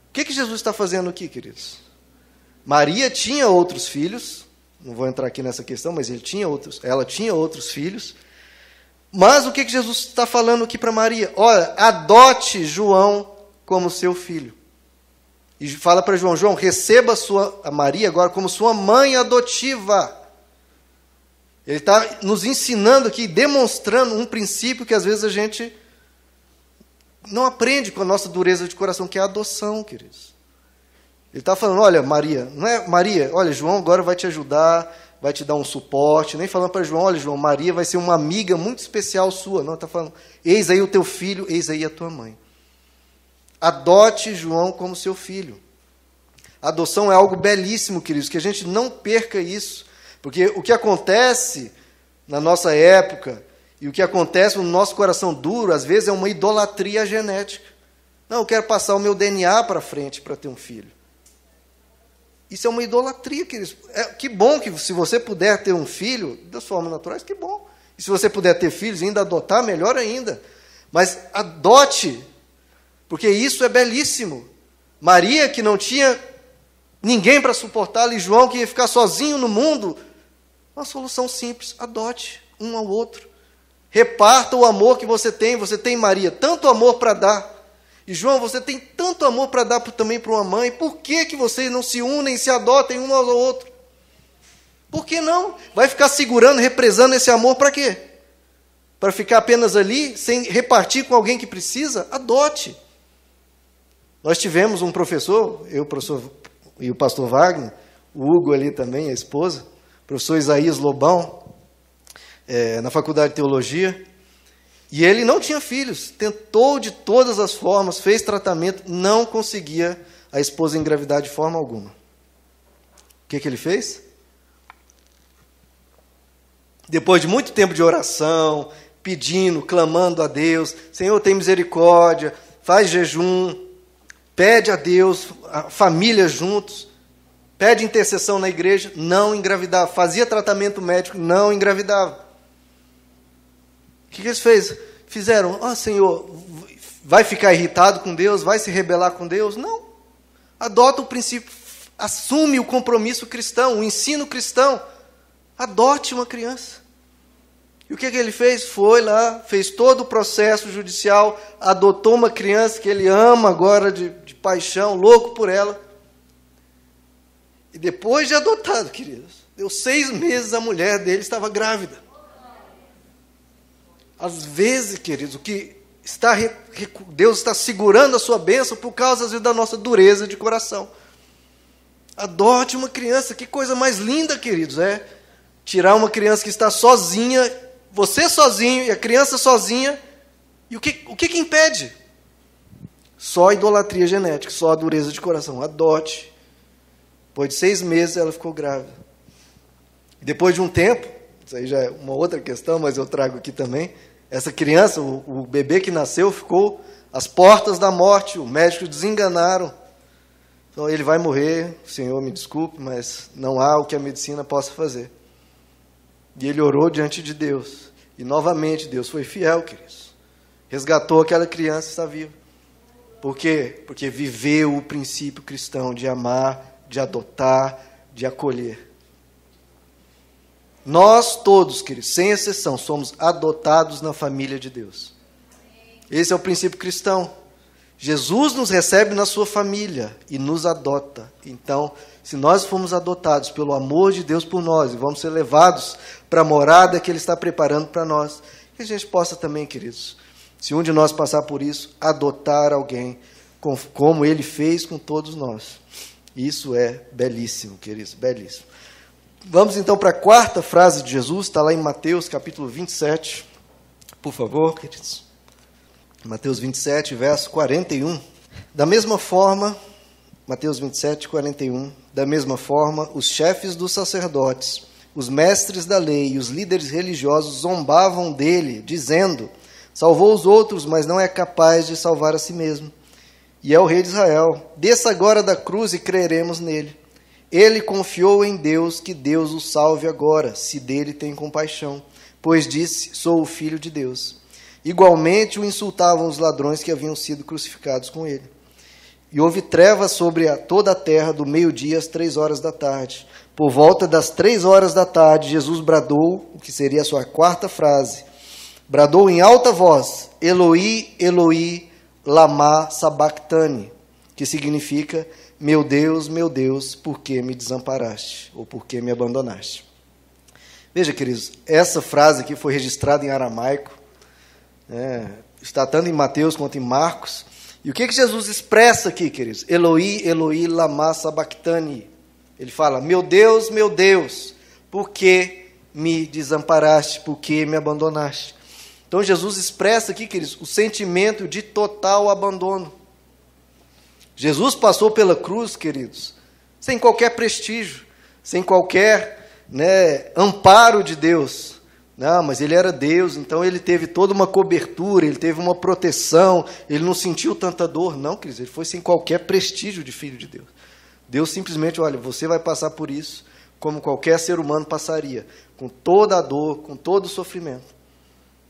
O que, que Jesus está fazendo aqui, queridos? Maria tinha outros filhos, não vou entrar aqui nessa questão, mas ele tinha outros, ela tinha outros filhos. Mas o que, que Jesus está falando aqui para Maria? Olha, adote João como seu filho. E fala para João: João, receba a, sua, a Maria agora como sua mãe adotiva. Ele está nos ensinando aqui, demonstrando um princípio que às vezes a gente não aprende com a nossa dureza de coração, que é a adoção, queridos. Ele está falando, olha, Maria, não é Maria, olha, João agora vai te ajudar, vai te dar um suporte, nem falando para João, olha, João, Maria vai ser uma amiga muito especial sua. Não, está falando, eis aí o teu filho, eis aí a tua mãe. Adote João como seu filho. Adoção é algo belíssimo, queridos, que a gente não perca isso, porque o que acontece na nossa época e o que acontece no nosso coração duro, às vezes, é uma idolatria genética. Não, eu quero passar o meu DNA para frente para ter um filho. Isso é uma idolatria, queridos. É, que bom que se você puder ter um filho das formas naturais, que bom. E se você puder ter filhos ainda adotar, melhor ainda. Mas adote, porque isso é belíssimo. Maria, que não tinha ninguém para suportá-la, e João, que ia ficar sozinho no mundo, uma solução simples: adote um ao outro. Reparta o amor que você tem. Você tem, Maria, tanto amor para dar. E João, você tem tanto amor para dar também para uma mãe. Por que, que vocês não se unem, se adotem um ao outro? Por que não? Vai ficar segurando, represando esse amor para quê? Para ficar apenas ali, sem repartir com alguém que precisa? Adote. Nós tivemos um professor, eu, professor, e o pastor Wagner, o Hugo ali também, a esposa, o professor Isaías Lobão, é, na faculdade de teologia, e ele não tinha filhos, tentou de todas as formas, fez tratamento, não conseguia a esposa engravidar de forma alguma. O que, que ele fez? Depois de muito tempo de oração, pedindo, clamando a Deus, Senhor, tem misericórdia, faz jejum, pede a Deus, a família juntos, pede intercessão na igreja, não engravidava, fazia tratamento médico, não engravidava. Que, que eles fez? fizeram? Ah, Senhor, vai ficar irritado com Deus? Vai se rebelar com Deus? Não. Adota o princípio, assume o compromisso cristão, o ensino cristão. Adote uma criança. E o que, que ele fez? Foi lá, fez todo o processo judicial, adotou uma criança que ele ama agora de, de paixão, louco por ela. E depois de adotado, queridos, deu seis meses a mulher dele estava grávida. Às vezes, queridos, o que está Deus está segurando a sua bênção por causa vezes, da nossa dureza de coração. Adote uma criança, que coisa mais linda, queridos, é tirar uma criança que está sozinha, você sozinho e a criança sozinha, e o que, o que, que impede? Só a idolatria genética, só a dureza de coração. Adote. Depois de seis meses ela ficou grávida. Depois de um tempo, isso aí já é uma outra questão, mas eu trago aqui também. Essa criança, o, o bebê que nasceu, ficou às portas da morte. Os médicos desenganaram. Então ele vai morrer, Senhor me desculpe, mas não há o que a medicina possa fazer. E ele orou diante de Deus. E novamente Deus foi fiel, queridos. Resgatou aquela criança e está viva. Por quê? Porque viveu o princípio cristão de amar, de adotar, de acolher. Nós todos, queridos, sem exceção, somos adotados na família de Deus. Esse é o princípio cristão. Jesus nos recebe na sua família e nos adota. Então, se nós formos adotados pelo amor de Deus por nós e vamos ser levados para a morada que Ele está preparando para nós, que a gente possa também, queridos, se um de nós passar por isso, adotar alguém como Ele fez com todos nós. Isso é belíssimo, queridos, belíssimo. Vamos então para a quarta frase de Jesus, está lá em Mateus capítulo 27. Por favor, queridos. Mateus 27, verso 41. Da mesma forma, Mateus 27, 41. Da mesma forma, os chefes dos sacerdotes, os mestres da lei e os líderes religiosos zombavam dele, dizendo: Salvou os outros, mas não é capaz de salvar a si mesmo. E é o rei de Israel. Desça agora da cruz e creremos nele. Ele confiou em Deus que Deus o salve agora, se dele tem compaixão, pois disse: Sou o filho de Deus. Igualmente o insultavam os ladrões que haviam sido crucificados com ele. E houve trevas sobre a, toda a terra do meio-dia às três horas da tarde. Por volta das três horas da tarde, Jesus bradou, o que seria a sua quarta frase, bradou em alta voz: Eloi, Eloi, lama sabachthani, que significa meu Deus, meu Deus, por que me desamparaste? Ou por que me abandonaste? Veja, queridos, essa frase aqui foi registrada em aramaico, né, está tanto em Mateus quanto em Marcos. E o que, que Jesus expressa aqui, queridos? Eloi, Eloi, lama sabachthani. Ele fala: Meu Deus, meu Deus, por que me desamparaste? Por que me abandonaste? Então Jesus expressa aqui, queridos, o sentimento de total abandono. Jesus passou pela cruz, queridos, sem qualquer prestígio, sem qualquer né, amparo de Deus, Não, mas ele era Deus, então ele teve toda uma cobertura, ele teve uma proteção, ele não sentiu tanta dor. Não, queridos, ele foi sem qualquer prestígio de filho de Deus. Deus simplesmente, olha, você vai passar por isso como qualquer ser humano passaria, com toda a dor, com todo o sofrimento.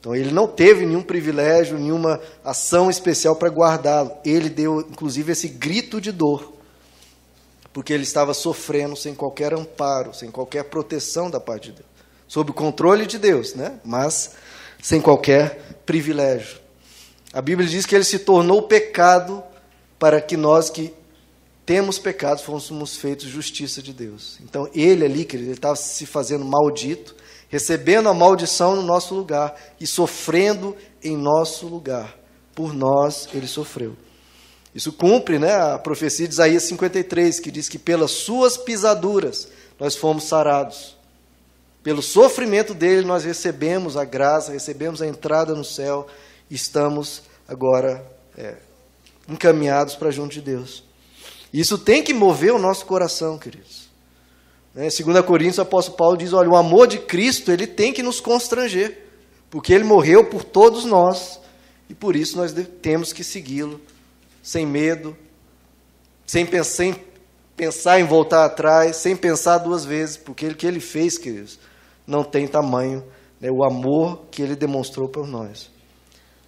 Então ele não teve nenhum privilégio, nenhuma ação especial para guardá-lo. Ele deu, inclusive, esse grito de dor, porque ele estava sofrendo sem qualquer amparo, sem qualquer proteção da parte de Deus, sob o controle de Deus, né? Mas sem qualquer privilégio. A Bíblia diz que ele se tornou pecado para que nós que temos pecados fôssemos feitos justiça de Deus. Então ele ali, querido, ele estava se fazendo maldito recebendo a maldição no nosso lugar e sofrendo em nosso lugar. Por nós ele sofreu. Isso cumpre né, a profecia de Isaías 53, que diz que pelas suas pisaduras nós fomos sarados. Pelo sofrimento dele nós recebemos a graça, recebemos a entrada no céu e estamos agora é, encaminhados para junto de Deus. Isso tem que mover o nosso coração, queridos. Né? 2 Coríntios, o apóstolo Paulo diz: olha, o amor de Cristo ele tem que nos constranger, porque ele morreu por todos nós e por isso nós temos que segui-lo sem medo, sem pensar, sem pensar em voltar atrás, sem pensar duas vezes, porque o que ele fez, queridos, não tem tamanho, né, o amor que ele demonstrou por nós.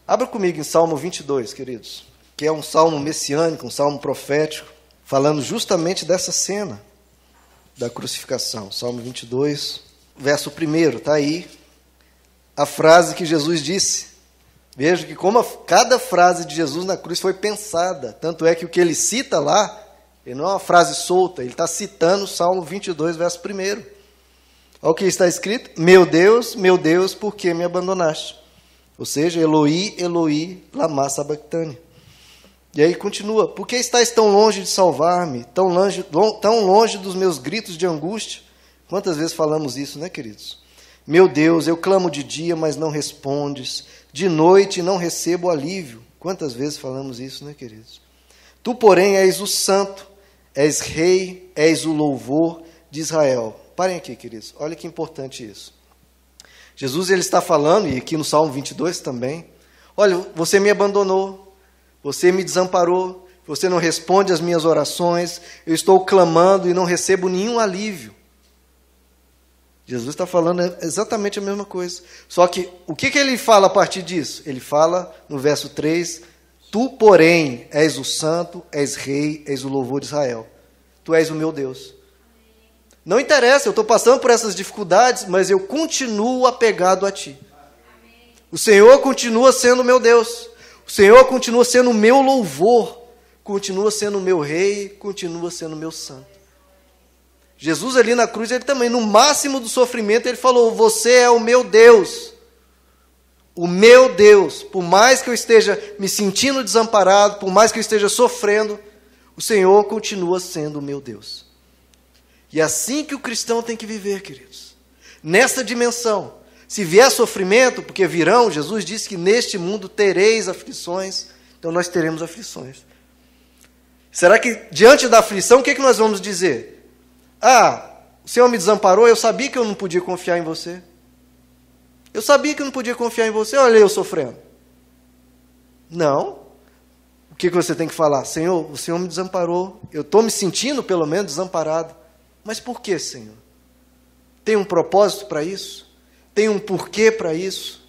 Abra comigo em Salmo 22, queridos, que é um salmo messiânico, um salmo profético, falando justamente dessa cena da crucificação. Salmo 22, verso 1, está aí a frase que Jesus disse. Veja que como a, cada frase de Jesus na cruz foi pensada, tanto é que o que ele cita lá, ele não é uma frase solta, ele está citando o Salmo 22, verso 1. Olha o que está escrito: Meu Deus, meu Deus, por que me abandonaste? Ou seja, Eloi, Eloi, lama sabachthani. E aí continua: Por que estás tão longe de salvar-me, tão longe, tão longe dos meus gritos de angústia? Quantas vezes falamos isso, né, queridos? Meu Deus, eu clamo de dia, mas não respondes, de noite não recebo alívio. Quantas vezes falamos isso, né, queridos? Tu, porém, és o santo, és rei, és o louvor de Israel. Parem aqui, queridos, olha que importante isso. Jesus ele está falando, e aqui no Salmo 22 também, olha, você me abandonou, você me desamparou, você não responde às minhas orações, eu estou clamando e não recebo nenhum alívio. Jesus está falando exatamente a mesma coisa. Só que o que, que ele fala a partir disso? Ele fala no verso 3: Tu, porém, és o santo, és rei, és o louvor de Israel. Tu és o meu Deus. Não interessa, eu estou passando por essas dificuldades, mas eu continuo apegado a Ti. O Senhor continua sendo meu Deus. O Senhor continua sendo o meu louvor, continua sendo o meu rei, continua sendo o meu santo. Jesus ali na cruz, ele também, no máximo do sofrimento, ele falou: Você é o meu Deus. O meu Deus, por mais que eu esteja me sentindo desamparado, por mais que eu esteja sofrendo, o Senhor continua sendo o meu Deus. E é assim que o cristão tem que viver, queridos. Nessa dimensão, se vier sofrimento, porque virão, Jesus disse que neste mundo tereis aflições, então nós teremos aflições. Será que diante da aflição, o que, é que nós vamos dizer? Ah, o Senhor me desamparou, eu sabia que eu não podia confiar em você. Eu sabia que eu não podia confiar em você, olha eu sofrendo. Não. O que, que você tem que falar? Senhor, o Senhor me desamparou, eu estou me sentindo pelo menos desamparado. Mas por que, Senhor? Tem um propósito para isso? Tem um porquê para isso?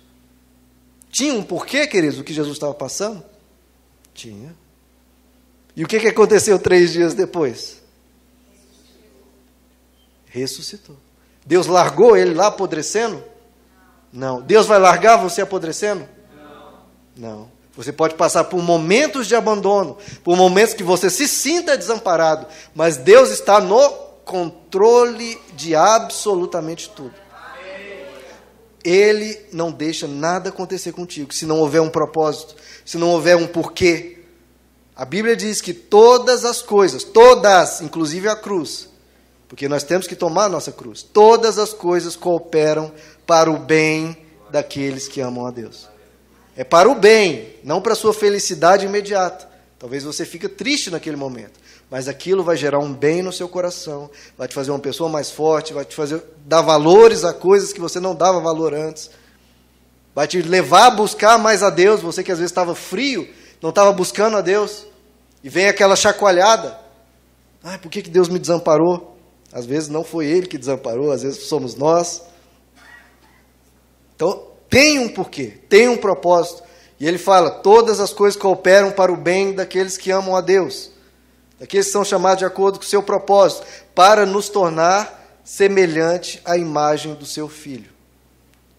Tinha um porquê, queridos, o que Jesus estava passando? Tinha. E o que, que aconteceu três dias depois? Ressuscitou. Deus largou ele lá apodrecendo? Não. Deus vai largar você apodrecendo? Não. Não. Você pode passar por momentos de abandono, por momentos que você se sinta desamparado, mas Deus está no controle de absolutamente tudo. Ele não deixa nada acontecer contigo se não houver um propósito, se não houver um porquê. A Bíblia diz que todas as coisas, todas, inclusive a cruz, porque nós temos que tomar a nossa cruz, todas as coisas cooperam para o bem daqueles que amam a Deus. É para o bem, não para a sua felicidade imediata, Talvez você fique triste naquele momento, mas aquilo vai gerar um bem no seu coração, vai te fazer uma pessoa mais forte, vai te fazer dar valores a coisas que você não dava valor antes, vai te levar a buscar mais a Deus. Você que às vezes estava frio, não estava buscando a Deus, e vem aquela chacoalhada. Ah, por que, que Deus me desamparou? Às vezes não foi Ele que desamparou, às vezes somos nós. Então, tem um porquê, tem um propósito. E ele fala: todas as coisas cooperam para o bem daqueles que amam a Deus, daqueles que são chamados de acordo com o seu propósito, para nos tornar semelhante à imagem do seu filho.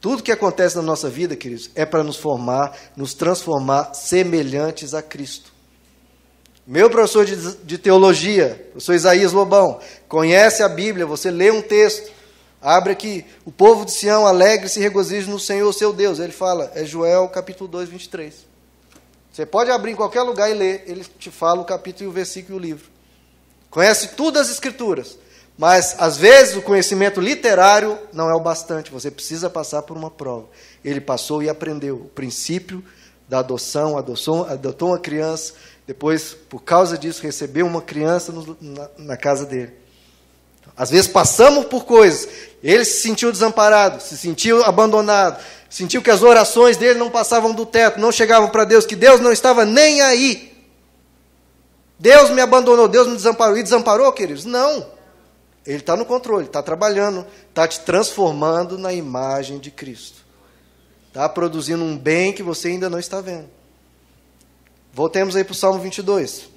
Tudo que acontece na nossa vida, queridos, é para nos formar, nos transformar semelhantes a Cristo. Meu professor de, de teologia, professor Isaías Lobão, conhece a Bíblia, você lê um texto, Abre aqui, o povo de Sião alegre-se e regozije no Senhor, seu Deus. Ele fala, é Joel capítulo 2, 23. Você pode abrir em qualquer lugar e ler, ele te fala o capítulo, o versículo e o livro. Conhece todas as escrituras, mas às vezes o conhecimento literário não é o bastante, você precisa passar por uma prova. Ele passou e aprendeu o princípio da adoção, adotou uma criança, depois, por causa disso, recebeu uma criança no, na, na casa dele. Às vezes passamos por coisas. Ele se sentiu desamparado, se sentiu abandonado, sentiu que as orações dele não passavam do teto, não chegavam para Deus, que Deus não estava nem aí. Deus me abandonou, Deus me desamparou. E desamparou, queridos? Não. Ele está no controle, está trabalhando, está te transformando na imagem de Cristo. Está produzindo um bem que você ainda não está vendo. Voltemos aí para o Salmo 22.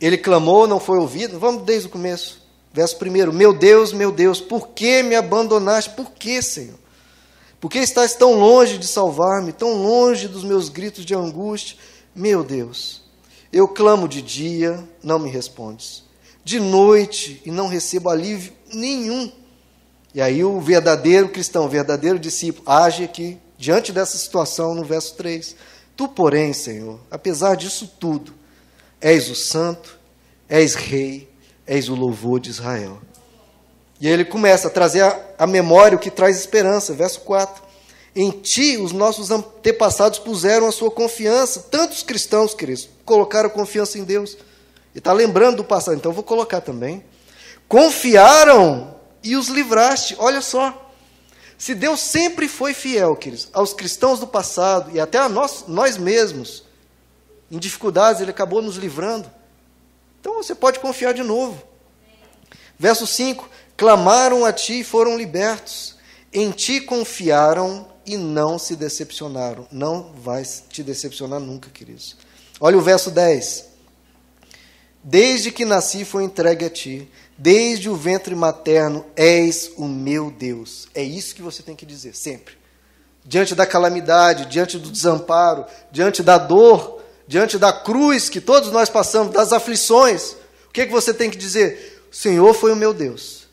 Ele clamou, não foi ouvido. Vamos desde o começo. Verso 1: Meu Deus, meu Deus, por que me abandonaste? Por que, Senhor? Por que estás tão longe de salvar-me, tão longe dos meus gritos de angústia? Meu Deus, eu clamo de dia, não me respondes. De noite, e não recebo alívio nenhum. E aí o verdadeiro cristão, o verdadeiro discípulo, age aqui, diante dessa situação, no verso 3. Tu, porém, Senhor, apesar disso tudo, És o santo, és rei, és o louvor de Israel. E aí ele começa a trazer a, memória o que traz esperança. Verso 4. Em ti os nossos antepassados puseram a sua confiança. Tantos cristãos, queridos, colocaram confiança em Deus. E está lembrando do passado, então vou colocar também. Confiaram e os livraste. Olha só. Se Deus sempre foi fiel, queridos, aos cristãos do passado e até a nós, nós mesmos, em dificuldades, Ele acabou nos livrando. Então você pode confiar de novo. Verso 5: Clamaram a ti e foram libertos. Em ti confiaram e não se decepcionaram. Não vai te decepcionar nunca, queridos. Olha o verso 10. Desde que nasci foi entregue a ti, desde o ventre materno és o meu Deus. É isso que você tem que dizer sempre. Diante da calamidade, diante do desamparo, diante da dor, diante da cruz que todos nós passamos, das aflições, o que, que você tem que dizer? O Senhor foi o meu Deus.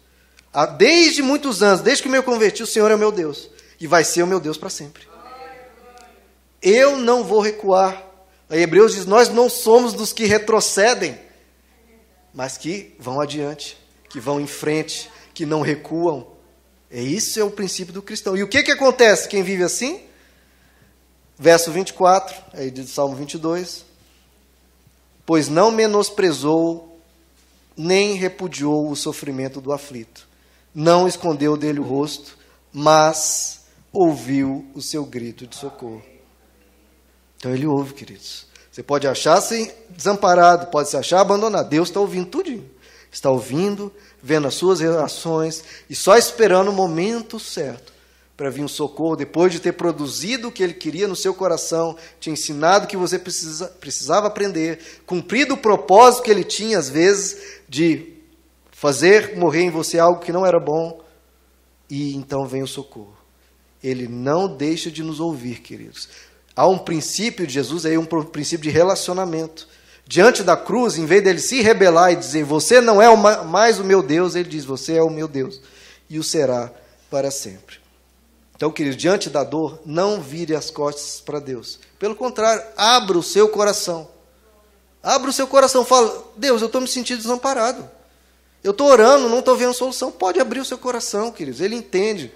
Desde muitos anos, desde que me converti, o Senhor é o meu Deus. E vai ser o meu Deus para sempre. Eu não vou recuar. A Hebreus diz: Nós não somos dos que retrocedem, mas que vão adiante, que vão em frente, que não recuam. É isso é o princípio do cristão. E o que, que acontece? Quem vive assim? Verso 24, aí do Salmo 22. Pois não menosprezou, nem repudiou o sofrimento do aflito. Não escondeu dele o rosto, mas ouviu o seu grito de socorro. Então ele ouve, queridos. Você pode achar-se desamparado, pode se achar abandonado. Deus está ouvindo tudinho. Está ouvindo, vendo as suas reações e só esperando o momento certo para vir um socorro, depois de ter produzido o que ele queria no seu coração, te ensinado o que você precisa, precisava aprender, cumprido o propósito que ele tinha, às vezes, de fazer morrer em você algo que não era bom, e então vem o socorro. Ele não deixa de nos ouvir, queridos. Há um princípio de Jesus aí, um princípio de relacionamento. Diante da cruz, em vez dele se rebelar e dizer, você não é mais o meu Deus, ele diz, você é o meu Deus, e o será para sempre. Então, querido, diante da dor, não vire as costas para Deus. Pelo contrário, abra o seu coração. Abra o seu coração. Fala, Deus, eu estou me sentindo desamparado. Eu estou orando, não estou vendo solução. Pode abrir o seu coração, queridos. Ele entende.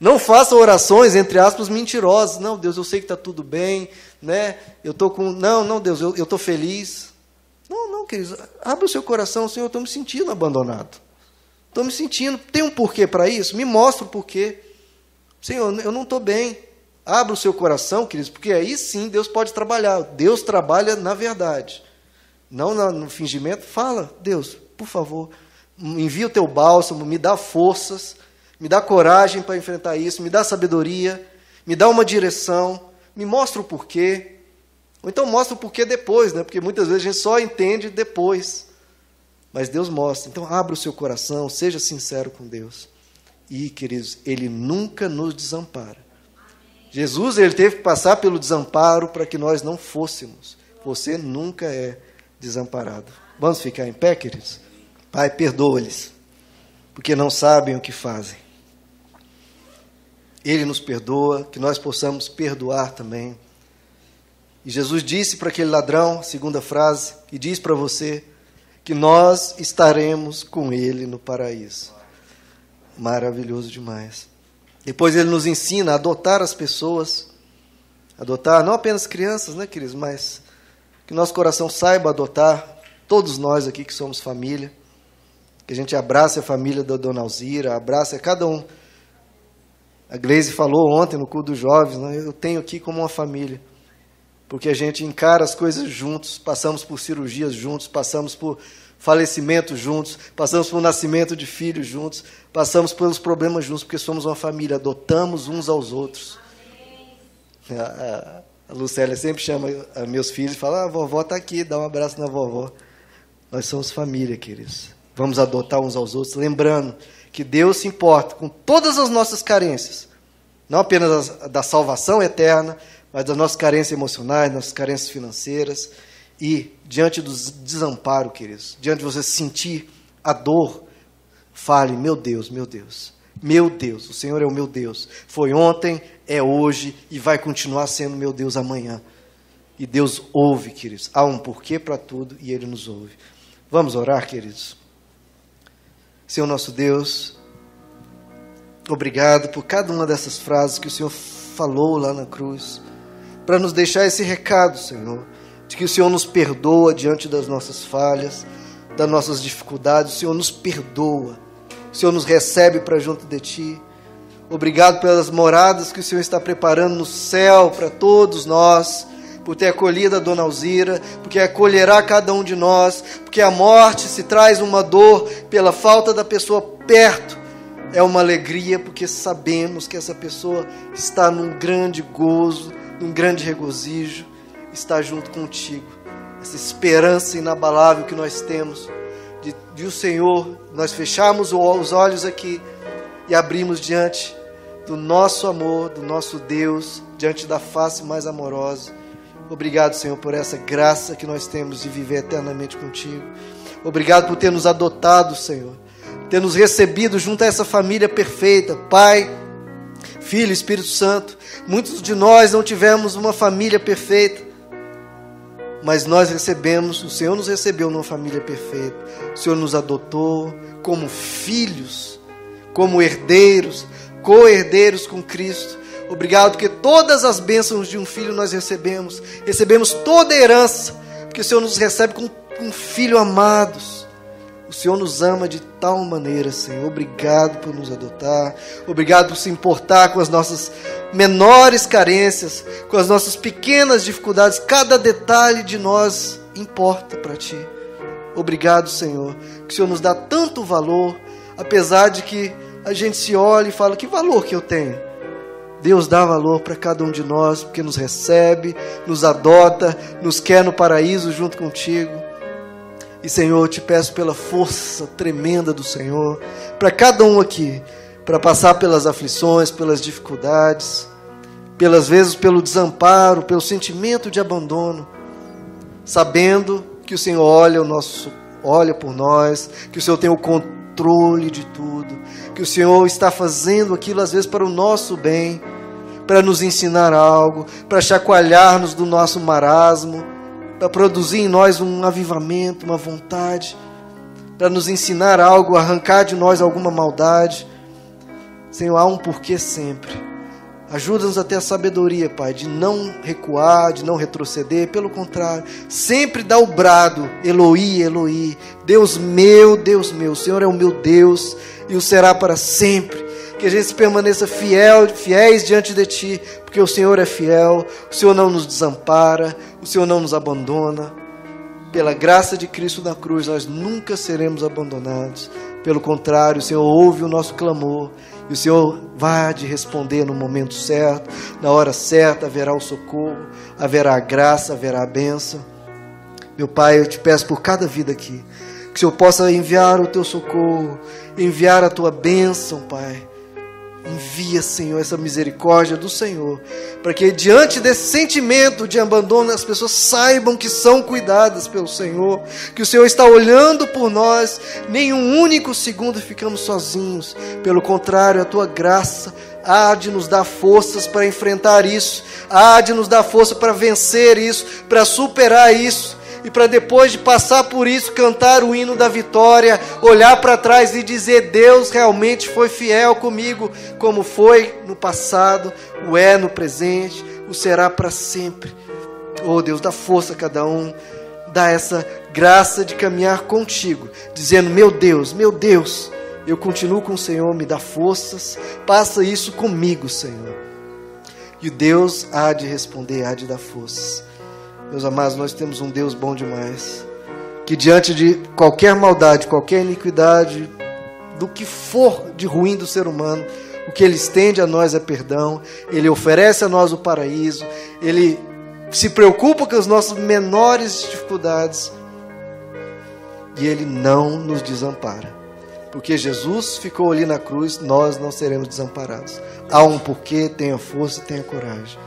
Não faça orações, entre aspas, mentirosas. Não, Deus, eu sei que está tudo bem, né? Eu estou com. Não, não, Deus, eu estou feliz. Não, não, queridos. Abra o seu coração, Senhor, eu estou me sentindo abandonado. Estou me sentindo. Tem um porquê para isso? Me mostra o porquê. Senhor, eu não estou bem. Abra o seu coração, queridos, porque aí sim Deus pode trabalhar. Deus trabalha na verdade. Não no fingimento. Fala, Deus, por favor, envia o teu bálsamo, me dá forças me dá coragem para enfrentar isso, me dá sabedoria, me dá uma direção, me mostra o porquê. Ou então mostra o porquê depois, né? porque muitas vezes a gente só entende depois. Mas Deus mostra. Então abra o seu coração, seja sincero com Deus. E, queridos, Ele nunca nos desampara. Jesus ele teve que passar pelo desamparo para que nós não fôssemos. Você nunca é desamparado. Vamos ficar em pé, queridos? Pai, perdoa-lhes, porque não sabem o que fazem. Ele nos perdoa, que nós possamos perdoar também. E Jesus disse para aquele ladrão, segunda frase, e diz para você que nós estaremos com ele no paraíso. Maravilhoso demais. Depois ele nos ensina a adotar as pessoas, adotar não apenas crianças, né, queridos, mas que nosso coração saiba adotar todos nós aqui que somos família, que a gente abrace a família da Dona Alzira, abrace cada um a Gleise falou ontem no culto dos jovens, né? eu tenho aqui como uma família. Porque a gente encara as coisas juntos, passamos por cirurgias juntos, passamos por falecimentos juntos, passamos por nascimento de filhos juntos, passamos pelos problemas juntos, porque somos uma família, adotamos uns aos outros. A, a, a Lucélia sempre chama meus filhos e fala: ah, a vovó está aqui, dá um abraço na vovó. Nós somos família, queridos. Vamos adotar uns aos outros, lembrando que Deus se importa com todas as nossas carências, não apenas da salvação eterna, mas das nossas carências emocionais, nossas carências financeiras. E diante do desamparo, queridos, diante de você sentir a dor, fale: Meu Deus, meu Deus, meu Deus, o Senhor é o meu Deus. Foi ontem, é hoje e vai continuar sendo meu Deus amanhã. E Deus ouve, queridos. Há um porquê para tudo e Ele nos ouve. Vamos orar, queridos? Senhor nosso Deus, obrigado por cada uma dessas frases que o Senhor falou lá na cruz, para nos deixar esse recado, Senhor, de que o Senhor nos perdoa diante das nossas falhas, das nossas dificuldades, o Senhor nos perdoa, o Senhor nos recebe para junto de Ti. Obrigado pelas moradas que o Senhor está preparando no céu para todos nós por ter acolhido a dona Alzira, porque acolherá cada um de nós, porque a morte se traz uma dor pela falta da pessoa perto, é uma alegria, porque sabemos que essa pessoa está num grande gozo, num grande regozijo, está junto contigo. Essa esperança inabalável que nós temos de, de o Senhor, nós fechamos os olhos aqui e abrimos diante do nosso amor, do nosso Deus, diante da face mais amorosa Obrigado, Senhor, por essa graça que nós temos de viver eternamente contigo. Obrigado por ter nos adotado, Senhor. Ter nos recebido junto a essa família perfeita. Pai, Filho, Espírito Santo. Muitos de nós não tivemos uma família perfeita. Mas nós recebemos, o Senhor nos recebeu numa família perfeita. O Senhor nos adotou como filhos, como herdeiros, co-herdeiros com Cristo. Obrigado porque todas as bênçãos de um filho nós recebemos. Recebemos toda a herança, porque o Senhor nos recebe com um filho amados. O Senhor nos ama de tal maneira, Senhor. Obrigado por nos adotar. Obrigado por se importar com as nossas menores carências, com as nossas pequenas dificuldades. Cada detalhe de nós importa para Ti. Obrigado, Senhor, que o Senhor nos dá tanto valor, apesar de que a gente se olha e fala: que valor que eu tenho? Deus dá valor para cada um de nós, porque nos recebe, nos adota, nos quer no paraíso junto contigo. E Senhor, eu te peço pela força tremenda do Senhor, para cada um aqui, para passar pelas aflições, pelas dificuldades, pelas vezes pelo desamparo, pelo sentimento de abandono, sabendo que o Senhor olha o nosso olha por nós, que o Senhor tem o controle de tudo, que o Senhor está fazendo aquilo às vezes para o nosso bem, para nos ensinar algo, para chacoalhar-nos do nosso marasmo, para produzir em nós um avivamento, uma vontade, para nos ensinar algo, arrancar de nós alguma maldade. Senhor, há um porquê sempre. Ajuda-nos a ter a sabedoria, Pai, de não recuar, de não retroceder, pelo contrário, sempre dar o brado, Eloi, Eloi, Deus meu, Deus meu, o Senhor é o meu Deus e o será para sempre. Que a gente permaneça fiel, fiéis diante de Ti, porque o Senhor é fiel, o Senhor não nos desampara, o Senhor não nos abandona. Pela graça de Cristo na cruz, nós nunca seremos abandonados. Pelo contrário, o Senhor ouve o nosso clamor e o Senhor vai de responder no momento certo, na hora certa, haverá o socorro, haverá a graça, haverá a bênção. Meu Pai, eu te peço por cada vida aqui, que o Senhor possa enviar o teu socorro, enviar a tua bênção, Pai Envia, Senhor, essa misericórdia do Senhor, para que diante desse sentimento de abandono as pessoas saibam que são cuidadas pelo Senhor, que o Senhor está olhando por nós, nem um único segundo ficamos sozinhos. Pelo contrário, a tua graça há de nos dar forças para enfrentar isso, há de nos dar força para vencer isso, para superar isso e para depois de passar por isso cantar o hino da vitória, olhar para trás e dizer: Deus realmente foi fiel comigo, como foi no passado, o é no presente, o será para sempre. Oh Deus, dá força a cada um, dá essa graça de caminhar contigo, dizendo: Meu Deus, meu Deus, eu continuo com o Senhor, me dá forças, passa isso comigo, Senhor. E Deus há de responder, há de dar forças. Meus amados, nós temos um Deus bom demais, que diante de qualquer maldade, qualquer iniquidade, do que for de ruim do ser humano, o que ele estende a nós é perdão, ele oferece a nós o paraíso, ele se preocupa com as nossas menores dificuldades e ele não nos desampara. Porque Jesus ficou ali na cruz, nós não seremos desamparados. Há um porquê, tenha força, tenha coragem.